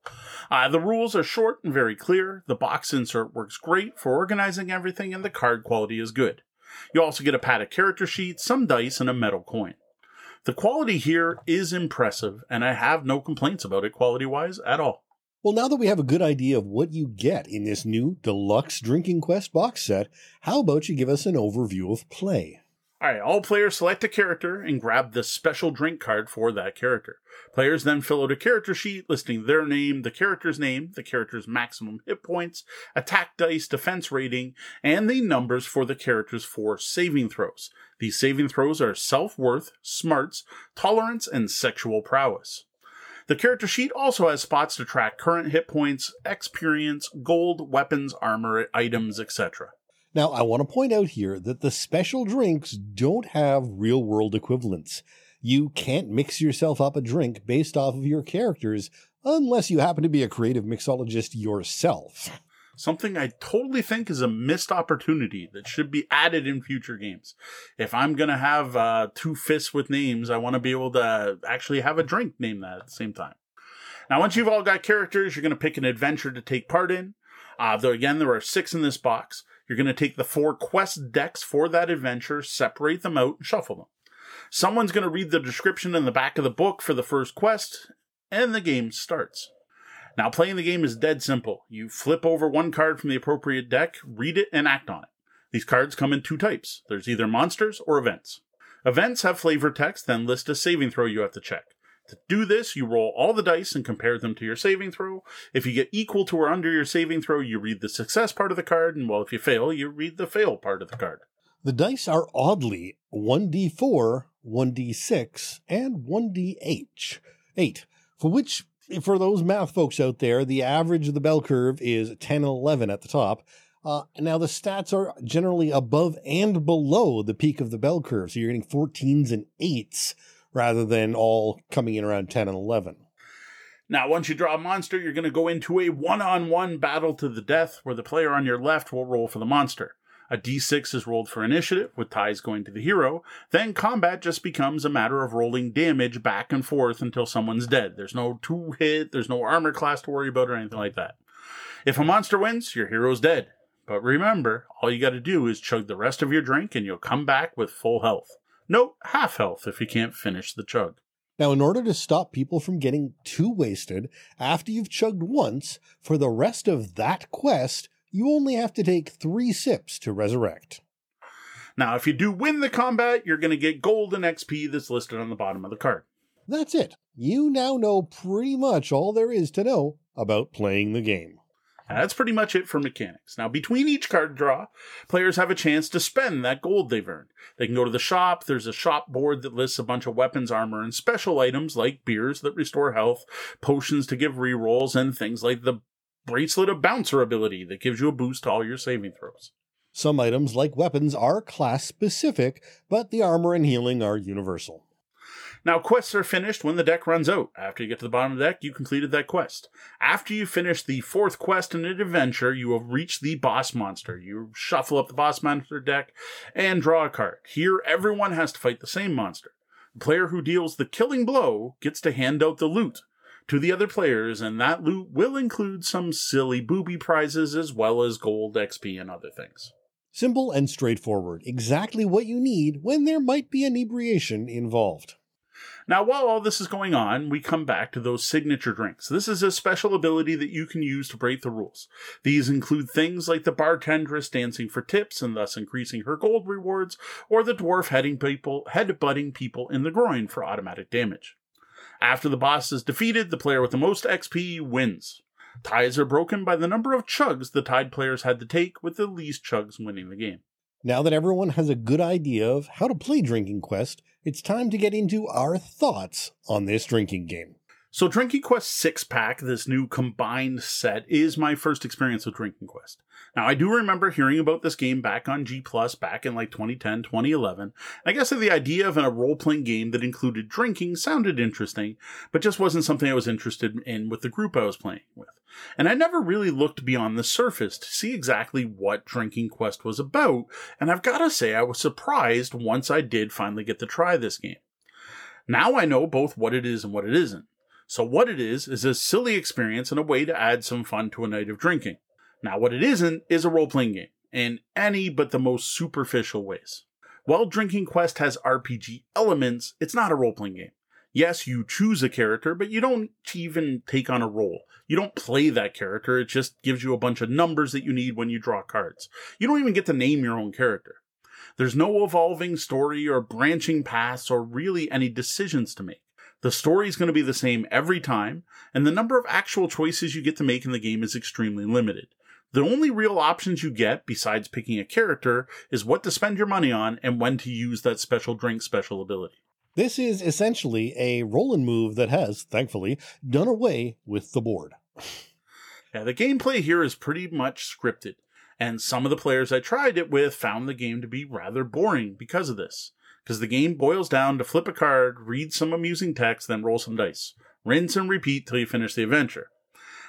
[SPEAKER 2] Uh, the rules are short and very clear. The box insert works great for organizing everything, and the card quality is good. You also get a pad of character sheets, some dice, and a metal coin. The quality here is impressive, and I have no complaints about it quality wise at all.
[SPEAKER 1] Well, now that we have a good idea of what you get in this new deluxe Drinking Quest box set, how about you give us an overview of play?
[SPEAKER 2] All right, all players select a character and grab the special drink card for that character. Players then fill out a character sheet listing their name, the character's name, the character's maximum hit points, attack dice, defense rating, and the numbers for the character's four saving throws. These saving throws are self worth, smarts, tolerance, and sexual prowess. The character sheet also has spots to track current hit points, experience, gold, weapons, armor, items, etc.
[SPEAKER 1] Now, I want to point out here that the special drinks don't have real world equivalents. You can't mix yourself up a drink based off of your characters unless you happen to be a creative mixologist yourself.
[SPEAKER 2] Something I totally think is a missed opportunity that should be added in future games. If I'm going to have uh, two fists with names, I want to be able to actually have a drink named that at the same time. Now, once you've all got characters, you're going to pick an adventure to take part in. Uh, though again, there are six in this box. You're going to take the four quest decks for that adventure, separate them out, and shuffle them. Someone's going to read the description in the back of the book for the first quest, and the game starts. Now, playing the game is dead simple. You flip over one card from the appropriate deck, read it, and act on it. These cards come in two types there's either monsters or events. Events have flavor text, then list a saving throw you have to check. To do this, you roll all the dice and compare them to your saving throw. If you get equal to or under your saving throw, you read the success part of the card, and well, if you fail, you read the fail part of the card.
[SPEAKER 1] The dice are oddly 1d4, 1d6, and 1d8. 8, for which, for those math folks out there, the average of the bell curve is 10 and 11 at the top. Uh, now, the stats are generally above and below the peak of the bell curve, so you're getting 14s and 8s rather than all coming in around 10 and 11.
[SPEAKER 2] Now, once you draw a monster, you're going to go into a one on one battle to the death where the player on your left will roll for the monster. A d6 is rolled for initiative, with ties going to the hero. Then combat just becomes a matter of rolling damage back and forth until someone's dead. There's no two hit, there's no armor class to worry about or anything like that. If a monster wins, your hero's dead. But remember, all you got to do is chug the rest of your drink and you'll come back with full health. No, half health if you can't finish the chug.
[SPEAKER 1] Now, in order to stop people from getting too wasted after you've chugged once, for the rest of that quest, you only have to take three sips to resurrect.
[SPEAKER 2] Now, if you do win the combat, you're going to get gold and XP that's listed on the bottom of the card.
[SPEAKER 1] That's it. You now know pretty much all there is to know about playing the game.
[SPEAKER 2] That's pretty much it for mechanics. Now, between each card draw, players have a chance to spend that gold they've earned. They can go to the shop. There's a shop board that lists a bunch of weapons, armor, and special items like beers that restore health, potions to give rerolls, and things like the bracelet of bouncer ability that gives you a boost to all your saving throws.
[SPEAKER 1] Some items, like weapons, are class specific, but the armor and healing are universal.
[SPEAKER 2] Now, quests are finished when the deck runs out. After you get to the bottom of the deck, you completed that quest. After you finish the fourth quest in an adventure, you will reach the boss monster. You shuffle up the boss monster deck and draw a card. Here, everyone has to fight the same monster. The player who deals the killing blow gets to hand out the loot to the other players, and that loot will include some silly booby prizes as well as gold, XP, and other things.
[SPEAKER 1] Simple and straightforward. Exactly what you need when there might be inebriation involved.
[SPEAKER 2] Now, while all this is going on, we come back to those signature drinks. This is a special ability that you can use to break the rules. These include things like the bartendress dancing for tips and thus increasing her gold rewards, or the dwarf heading people, headbutting people in the groin for automatic damage. After the boss is defeated, the player with the most XP wins. Ties are broken by the number of chugs the tied players had to take, with the least chugs winning the game.
[SPEAKER 1] Now that everyone has a good idea of how to play Drinking Quest, it's time to get into our thoughts on this drinking game.
[SPEAKER 2] So, Drinking Quest 6 pack, this new combined set, is my first experience with Drinking Quest. Now, I do remember hearing about this game back on G Plus back in like 2010, 2011. I guess the idea of a role playing game that included drinking sounded interesting, but just wasn't something I was interested in with the group I was playing with. And I never really looked beyond the surface to see exactly what Drinking Quest was about, and I've got to say I was surprised once I did finally get to try this game. Now I know both what it is and what it isn't. So what it is is a silly experience and a way to add some fun to a night of drinking. Now what it isn't is a role-playing game in any but the most superficial ways. While Drinking Quest has RPG elements, it's not a role-playing game. Yes, you choose a character, but you don't even take on a role. You don't play that character. It just gives you a bunch of numbers that you need when you draw cards. You don't even get to name your own character. There's no evolving story or branching paths or really any decisions to make. The story is going to be the same every time, and the number of actual choices you get to make in the game is extremely limited. The only real options you get, besides picking a character, is what to spend your money on and when to use that special drink special ability.
[SPEAKER 1] This is essentially a roll and move that has, thankfully, done away with the board.
[SPEAKER 2] Yeah, the gameplay here is pretty much scripted, and some of the players I tried it with found the game to be rather boring because of this because the game boils down to flip a card, read some amusing text, then roll some dice. Rinse and repeat till you finish the adventure.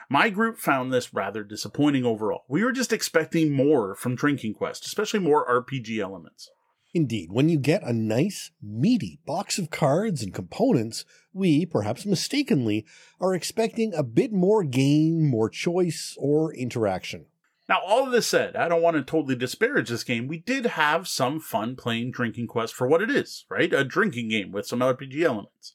[SPEAKER 2] My group found this rather disappointing overall. We were just expecting more from Drinking Quest, especially more RPG elements.
[SPEAKER 1] Indeed, when you get a nice, meaty box of cards and components, we, perhaps mistakenly, are expecting a bit more game, more choice, or interaction.
[SPEAKER 2] Now, all of this said, I don't want to totally disparage this game. We did have some fun playing Drinking Quest for what it is, right? A drinking game with some RPG elements.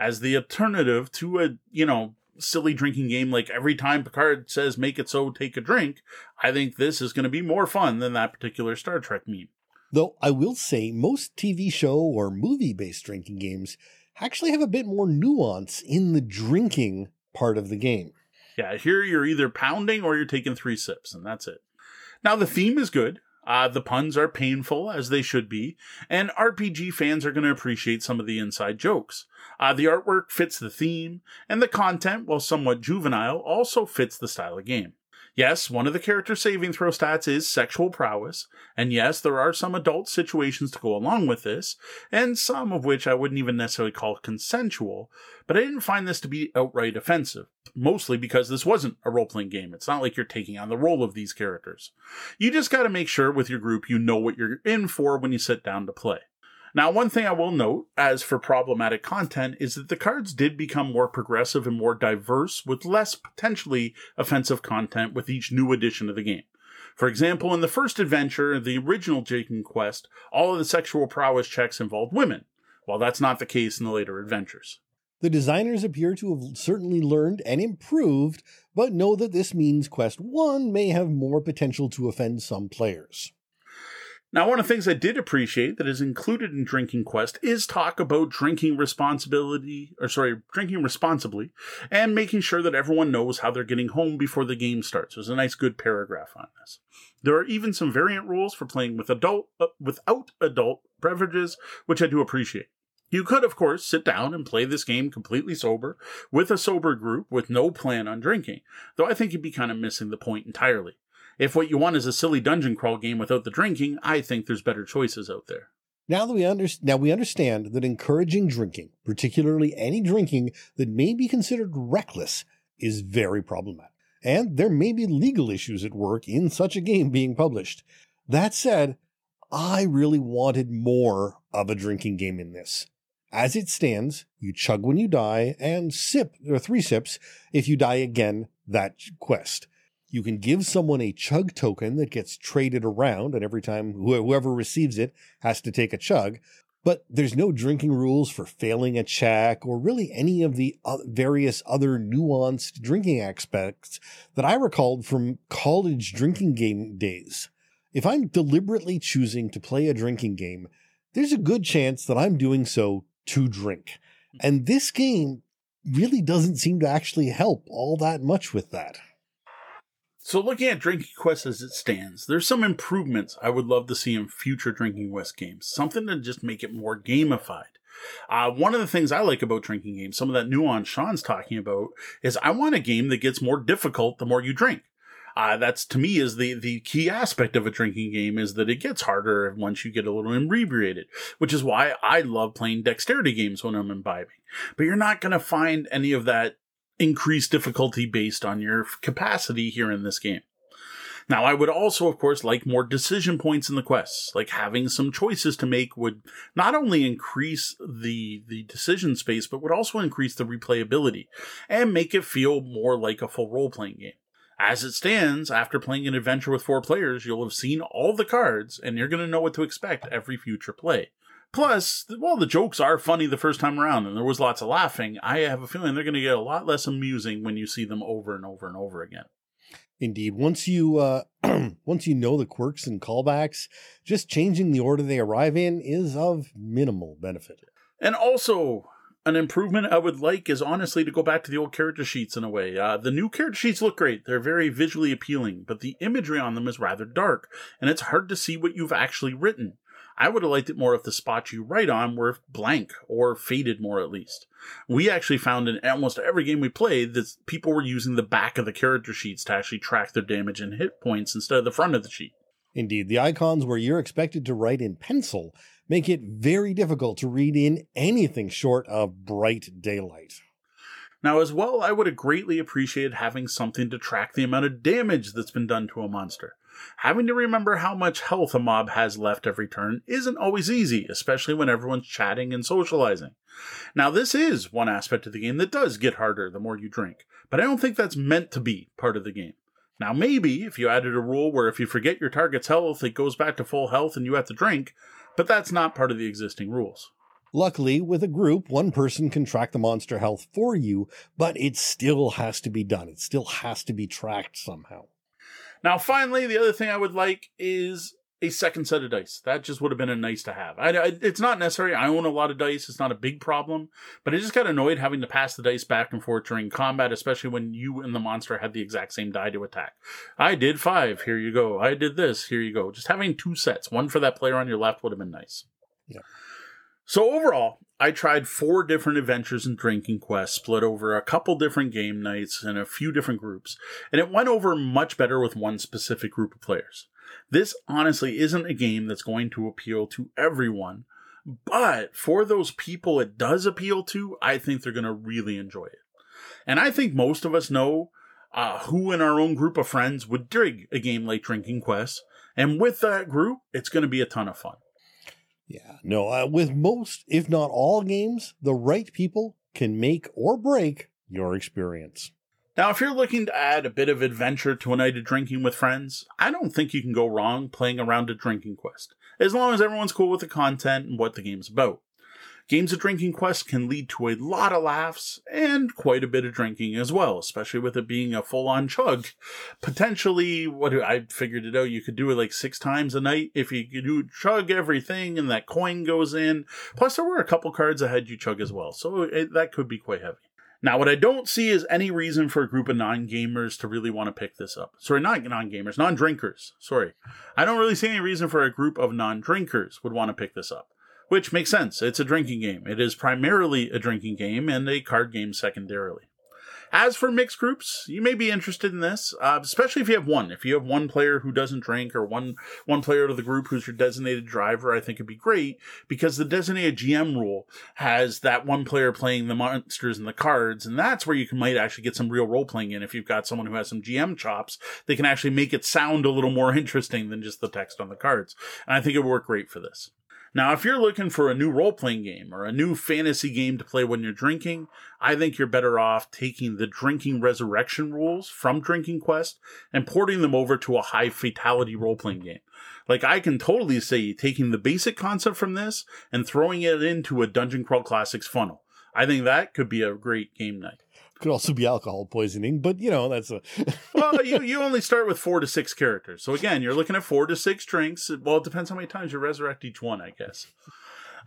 [SPEAKER 2] As the alternative to a, you know, silly drinking game like every time Picard says make it so, take a drink, I think this is going to be more fun than that particular Star Trek meme.
[SPEAKER 1] Though I will say most TV show or movie based drinking games actually have a bit more nuance in the drinking part of the game.
[SPEAKER 2] Yeah, here you're either pounding or you're taking three sips, and that's it. Now, the theme is good. Uh, the puns are painful, as they should be, and RPG fans are going to appreciate some of the inside jokes. Uh, the artwork fits the theme, and the content, while somewhat juvenile, also fits the style of game. Yes, one of the character saving throw stats is sexual prowess, and yes, there are some adult situations to go along with this, and some of which I wouldn't even necessarily call consensual, but I didn't find this to be outright offensive, mostly because this wasn't a role playing game. It's not like you're taking on the role of these characters. You just gotta make sure with your group you know what you're in for when you sit down to play. Now, one thing I will note, as for problematic content, is that the cards did become more progressive and more diverse with less potentially offensive content with each new edition of the game. For example, in the first adventure, the original Drinking Quest, all of the sexual prowess checks involved women, while that's not the case in the later adventures.
[SPEAKER 1] The designers appear to have certainly learned and improved, but know that this means Quest 1 may have more potential to offend some players.
[SPEAKER 2] Now, one of the things I did appreciate that is included in Drinking Quest is talk about drinking responsibility, or sorry, drinking responsibly, and making sure that everyone knows how they're getting home before the game starts. There's a nice, good paragraph on this. There are even some variant rules for playing with adult, uh, without adult beverages, which I do appreciate. You could, of course, sit down and play this game completely sober with a sober group with no plan on drinking, though I think you'd be kind of missing the point entirely. If what you want is a silly dungeon crawl game without the drinking, I think there's better choices out there.
[SPEAKER 1] Now that we under- now we understand that encouraging drinking, particularly any drinking that may be considered reckless, is very problematic. And there may be legal issues at work in such a game being published. That said, I really wanted more of a drinking game in this. As it stands, you chug when you die and sip or three sips if you die again that quest. You can give someone a chug token that gets traded around, and every time whoever receives it has to take a chug. But there's no drinking rules for failing a check or really any of the various other nuanced drinking aspects that I recalled from college drinking game days. If I'm deliberately choosing to play a drinking game, there's a good chance that I'm doing so to drink. Hmm. And this game really doesn't seem to actually help all that much with that.
[SPEAKER 2] So, looking at Drinking Quest as it stands, there's some improvements I would love to see in future Drinking Quest games. Something to just make it more gamified. Uh, one of the things I like about drinking games, some of that nuance Sean's talking about, is I want a game that gets more difficult the more you drink. Uh, that's to me is the the key aspect of a drinking game is that it gets harder once you get a little inebriated, which is why I love playing dexterity games when I'm imbibing. But you're not going to find any of that increased difficulty based on your capacity here in this game. Now, I would also, of course, like more decision points in the quests. Like having some choices to make would not only increase the, the decision space, but would also increase the replayability and make it feel more like a full role playing game. As it stands, after playing an adventure with four players, you'll have seen all the cards and you're going to know what to expect every future play. Plus, while the jokes are funny the first time around and there was lots of laughing, I have a feeling they're going to get a lot less amusing when you see them over and over and over again.
[SPEAKER 1] Indeed, once you uh, once you know the quirks and callbacks, just changing the order they arrive in is of minimal benefit.
[SPEAKER 2] And also, an improvement I would like is honestly to go back to the old character sheets in a way. Uh, the new character sheets look great; they're very visually appealing, but the imagery on them is rather dark, and it's hard to see what you've actually written. I would have liked it more if the spots you write on were blank or faded more at least. We actually found in almost every game we played that people were using the back of the character sheets to actually track their damage and hit points instead of the front of the sheet.
[SPEAKER 1] Indeed, the icons where you're expected to write in pencil make it very difficult to read in anything short of bright daylight.
[SPEAKER 2] Now, as well, I would have greatly appreciated having something to track the amount of damage that's been done to a monster. Having to remember how much health a mob has left every turn isn't always easy, especially when everyone's chatting and socializing. Now, this is one aspect of the game that does get harder the more you drink, but I don't think that's meant to be part of the game. Now, maybe if you added a rule where if you forget your target's health, it goes back to full health and you have to drink, but that's not part of the existing rules.
[SPEAKER 1] Luckily, with a group, one person can track the monster health for you, but it still has to be done. It still has to be tracked somehow.
[SPEAKER 2] Now, finally, the other thing I would like is a second set of dice. That just would have been a nice to have. I, I, it's not necessary. I own a lot of dice. It's not a big problem, but I just got annoyed having to pass the dice back and forth during combat, especially when you and the monster had the exact same die to attack. I did five. Here you go. I did this. Here you go. Just having two sets, one for that player on your left would have been nice.
[SPEAKER 1] Yeah.
[SPEAKER 2] So overall, I tried four different adventures and drinking quests split over a couple different game nights and a few different groups, and it went over much better with one specific group of players. This honestly isn't a game that's going to appeal to everyone, but for those people it does appeal to, I think they're going to really enjoy it. And I think most of us know uh, who in our own group of friends would dig a game like Drinking Quest, and with that group, it's going to be a ton of fun.
[SPEAKER 1] Yeah, no, uh, with most, if not all games, the right people can make or break your experience.
[SPEAKER 2] Now, if you're looking to add a bit of adventure to a night of drinking with friends, I don't think you can go wrong playing around a drinking quest, as long as everyone's cool with the content and what the game's about. Games of Drinking Quest can lead to a lot of laughs and quite a bit of drinking as well, especially with it being a full on chug. Potentially, what I figured it out, you could do it like six times a night if you do chug everything and that coin goes in. Plus, there were a couple cards ahead you chug as well, so it, that could be quite heavy. Now, what I don't see is any reason for a group of non gamers to really want to pick this up. Sorry, not non gamers, non drinkers. Sorry. I don't really see any reason for a group of non drinkers would want to pick this up, which makes sense. It's a drinking game. It is primarily a drinking game and a card game secondarily. As for mixed groups, you may be interested in this, uh, especially if you have one. If you have one player who doesn't drink or one one player of the group who's your designated driver, I think it'd be great because the designated GM rule has that one player playing the monsters and the cards, and that's where you can might actually get some real role playing in. If you've got someone who has some GM chops, they can actually make it sound a little more interesting than just the text on the cards, and I think it would work great for this. Now, if you're looking for a new role playing game or a new fantasy game to play when you're drinking, I think you're better off taking the drinking resurrection rules from Drinking Quest and porting them over to a high fatality role playing game. Like, I can totally say taking the basic concept from this and throwing it into a Dungeon Crawl Classics funnel. I think that could be a great game night
[SPEAKER 1] could also be alcohol poisoning, but you know, that's a.
[SPEAKER 2] well, you, you only start with four to six characters. So again, you're looking at four to six drinks. Well, it depends how many times you resurrect each one, I guess.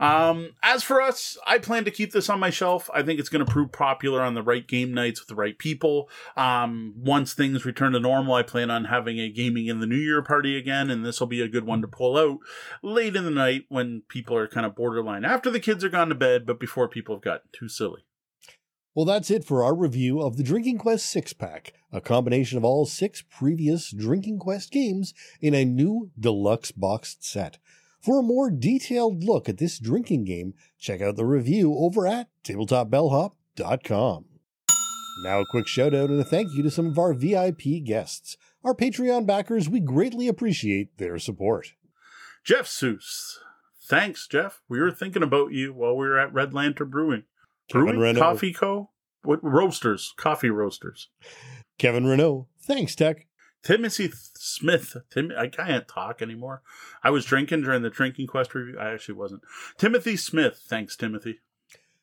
[SPEAKER 2] Um, as for us, I plan to keep this on my shelf. I think it's going to prove popular on the right game nights with the right people. Um, once things return to normal, I plan on having a gaming in the New Year party again, and this will be a good one to pull out late in the night when people are kind of borderline after the kids are gone to bed, but before people have gotten too silly.
[SPEAKER 1] Well, that's it for our review of the Drinking Quest six pack, a combination of all six previous Drinking Quest games in a new deluxe boxed set. For a more detailed look at this drinking game, check out the review over at tabletopbellhop.com. Now, a quick shout out and a thank you to some of our VIP guests. Our Patreon backers, we greatly appreciate their support.
[SPEAKER 2] Jeff Seuss. Thanks, Jeff. We were thinking about you while we were at Red Lantern Brewing. Brewing Renault. Coffee Co. What roasters? Coffee roasters.
[SPEAKER 1] Kevin Renault. Thanks, Tech.
[SPEAKER 2] Timothy Smith. Tim, I can't talk anymore. I was drinking during the Drinking Quest review. I actually wasn't. Timothy Smith. Thanks, Timothy.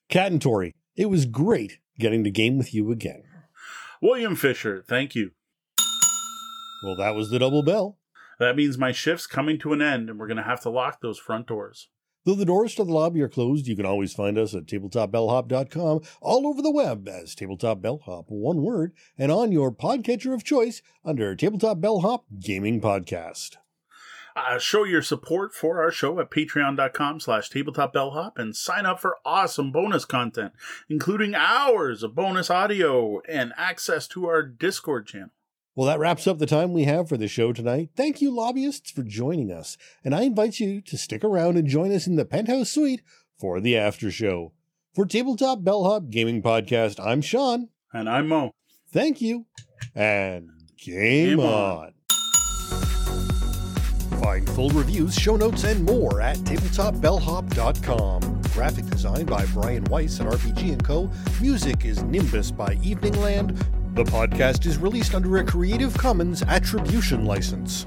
[SPEAKER 1] Cat and Tori. It was great getting to game with you again.
[SPEAKER 2] William Fisher. Thank you.
[SPEAKER 1] Well, that was the double bell.
[SPEAKER 2] That means my shift's coming to an end, and we're going to have to lock those front doors.
[SPEAKER 1] Though the doors to the lobby are closed, you can always find us at tabletopbellhop.com, all over the web as Tabletop Bellhop, one word, and on your podcatcher of choice under Tabletop Bellhop Gaming Podcast.
[SPEAKER 2] Uh, show your support for our show at patreon.com slash tabletopbellhop and sign up for awesome bonus content, including hours of bonus audio and access to our Discord channel.
[SPEAKER 1] Well, that wraps up the time we have for the show tonight. Thank you, lobbyists, for joining us. And I invite you to stick around and join us in the penthouse suite for the after show. For Tabletop Bellhop Gaming Podcast, I'm Sean.
[SPEAKER 2] And I'm Moe.
[SPEAKER 1] Thank you. And game, game on. on. Find full reviews, show notes, and more at tabletopbellhop.com. Graphic design by Brian Weiss at RPG & Co. Music is Nimbus by Evening Land. The podcast is released under a Creative Commons Attribution license.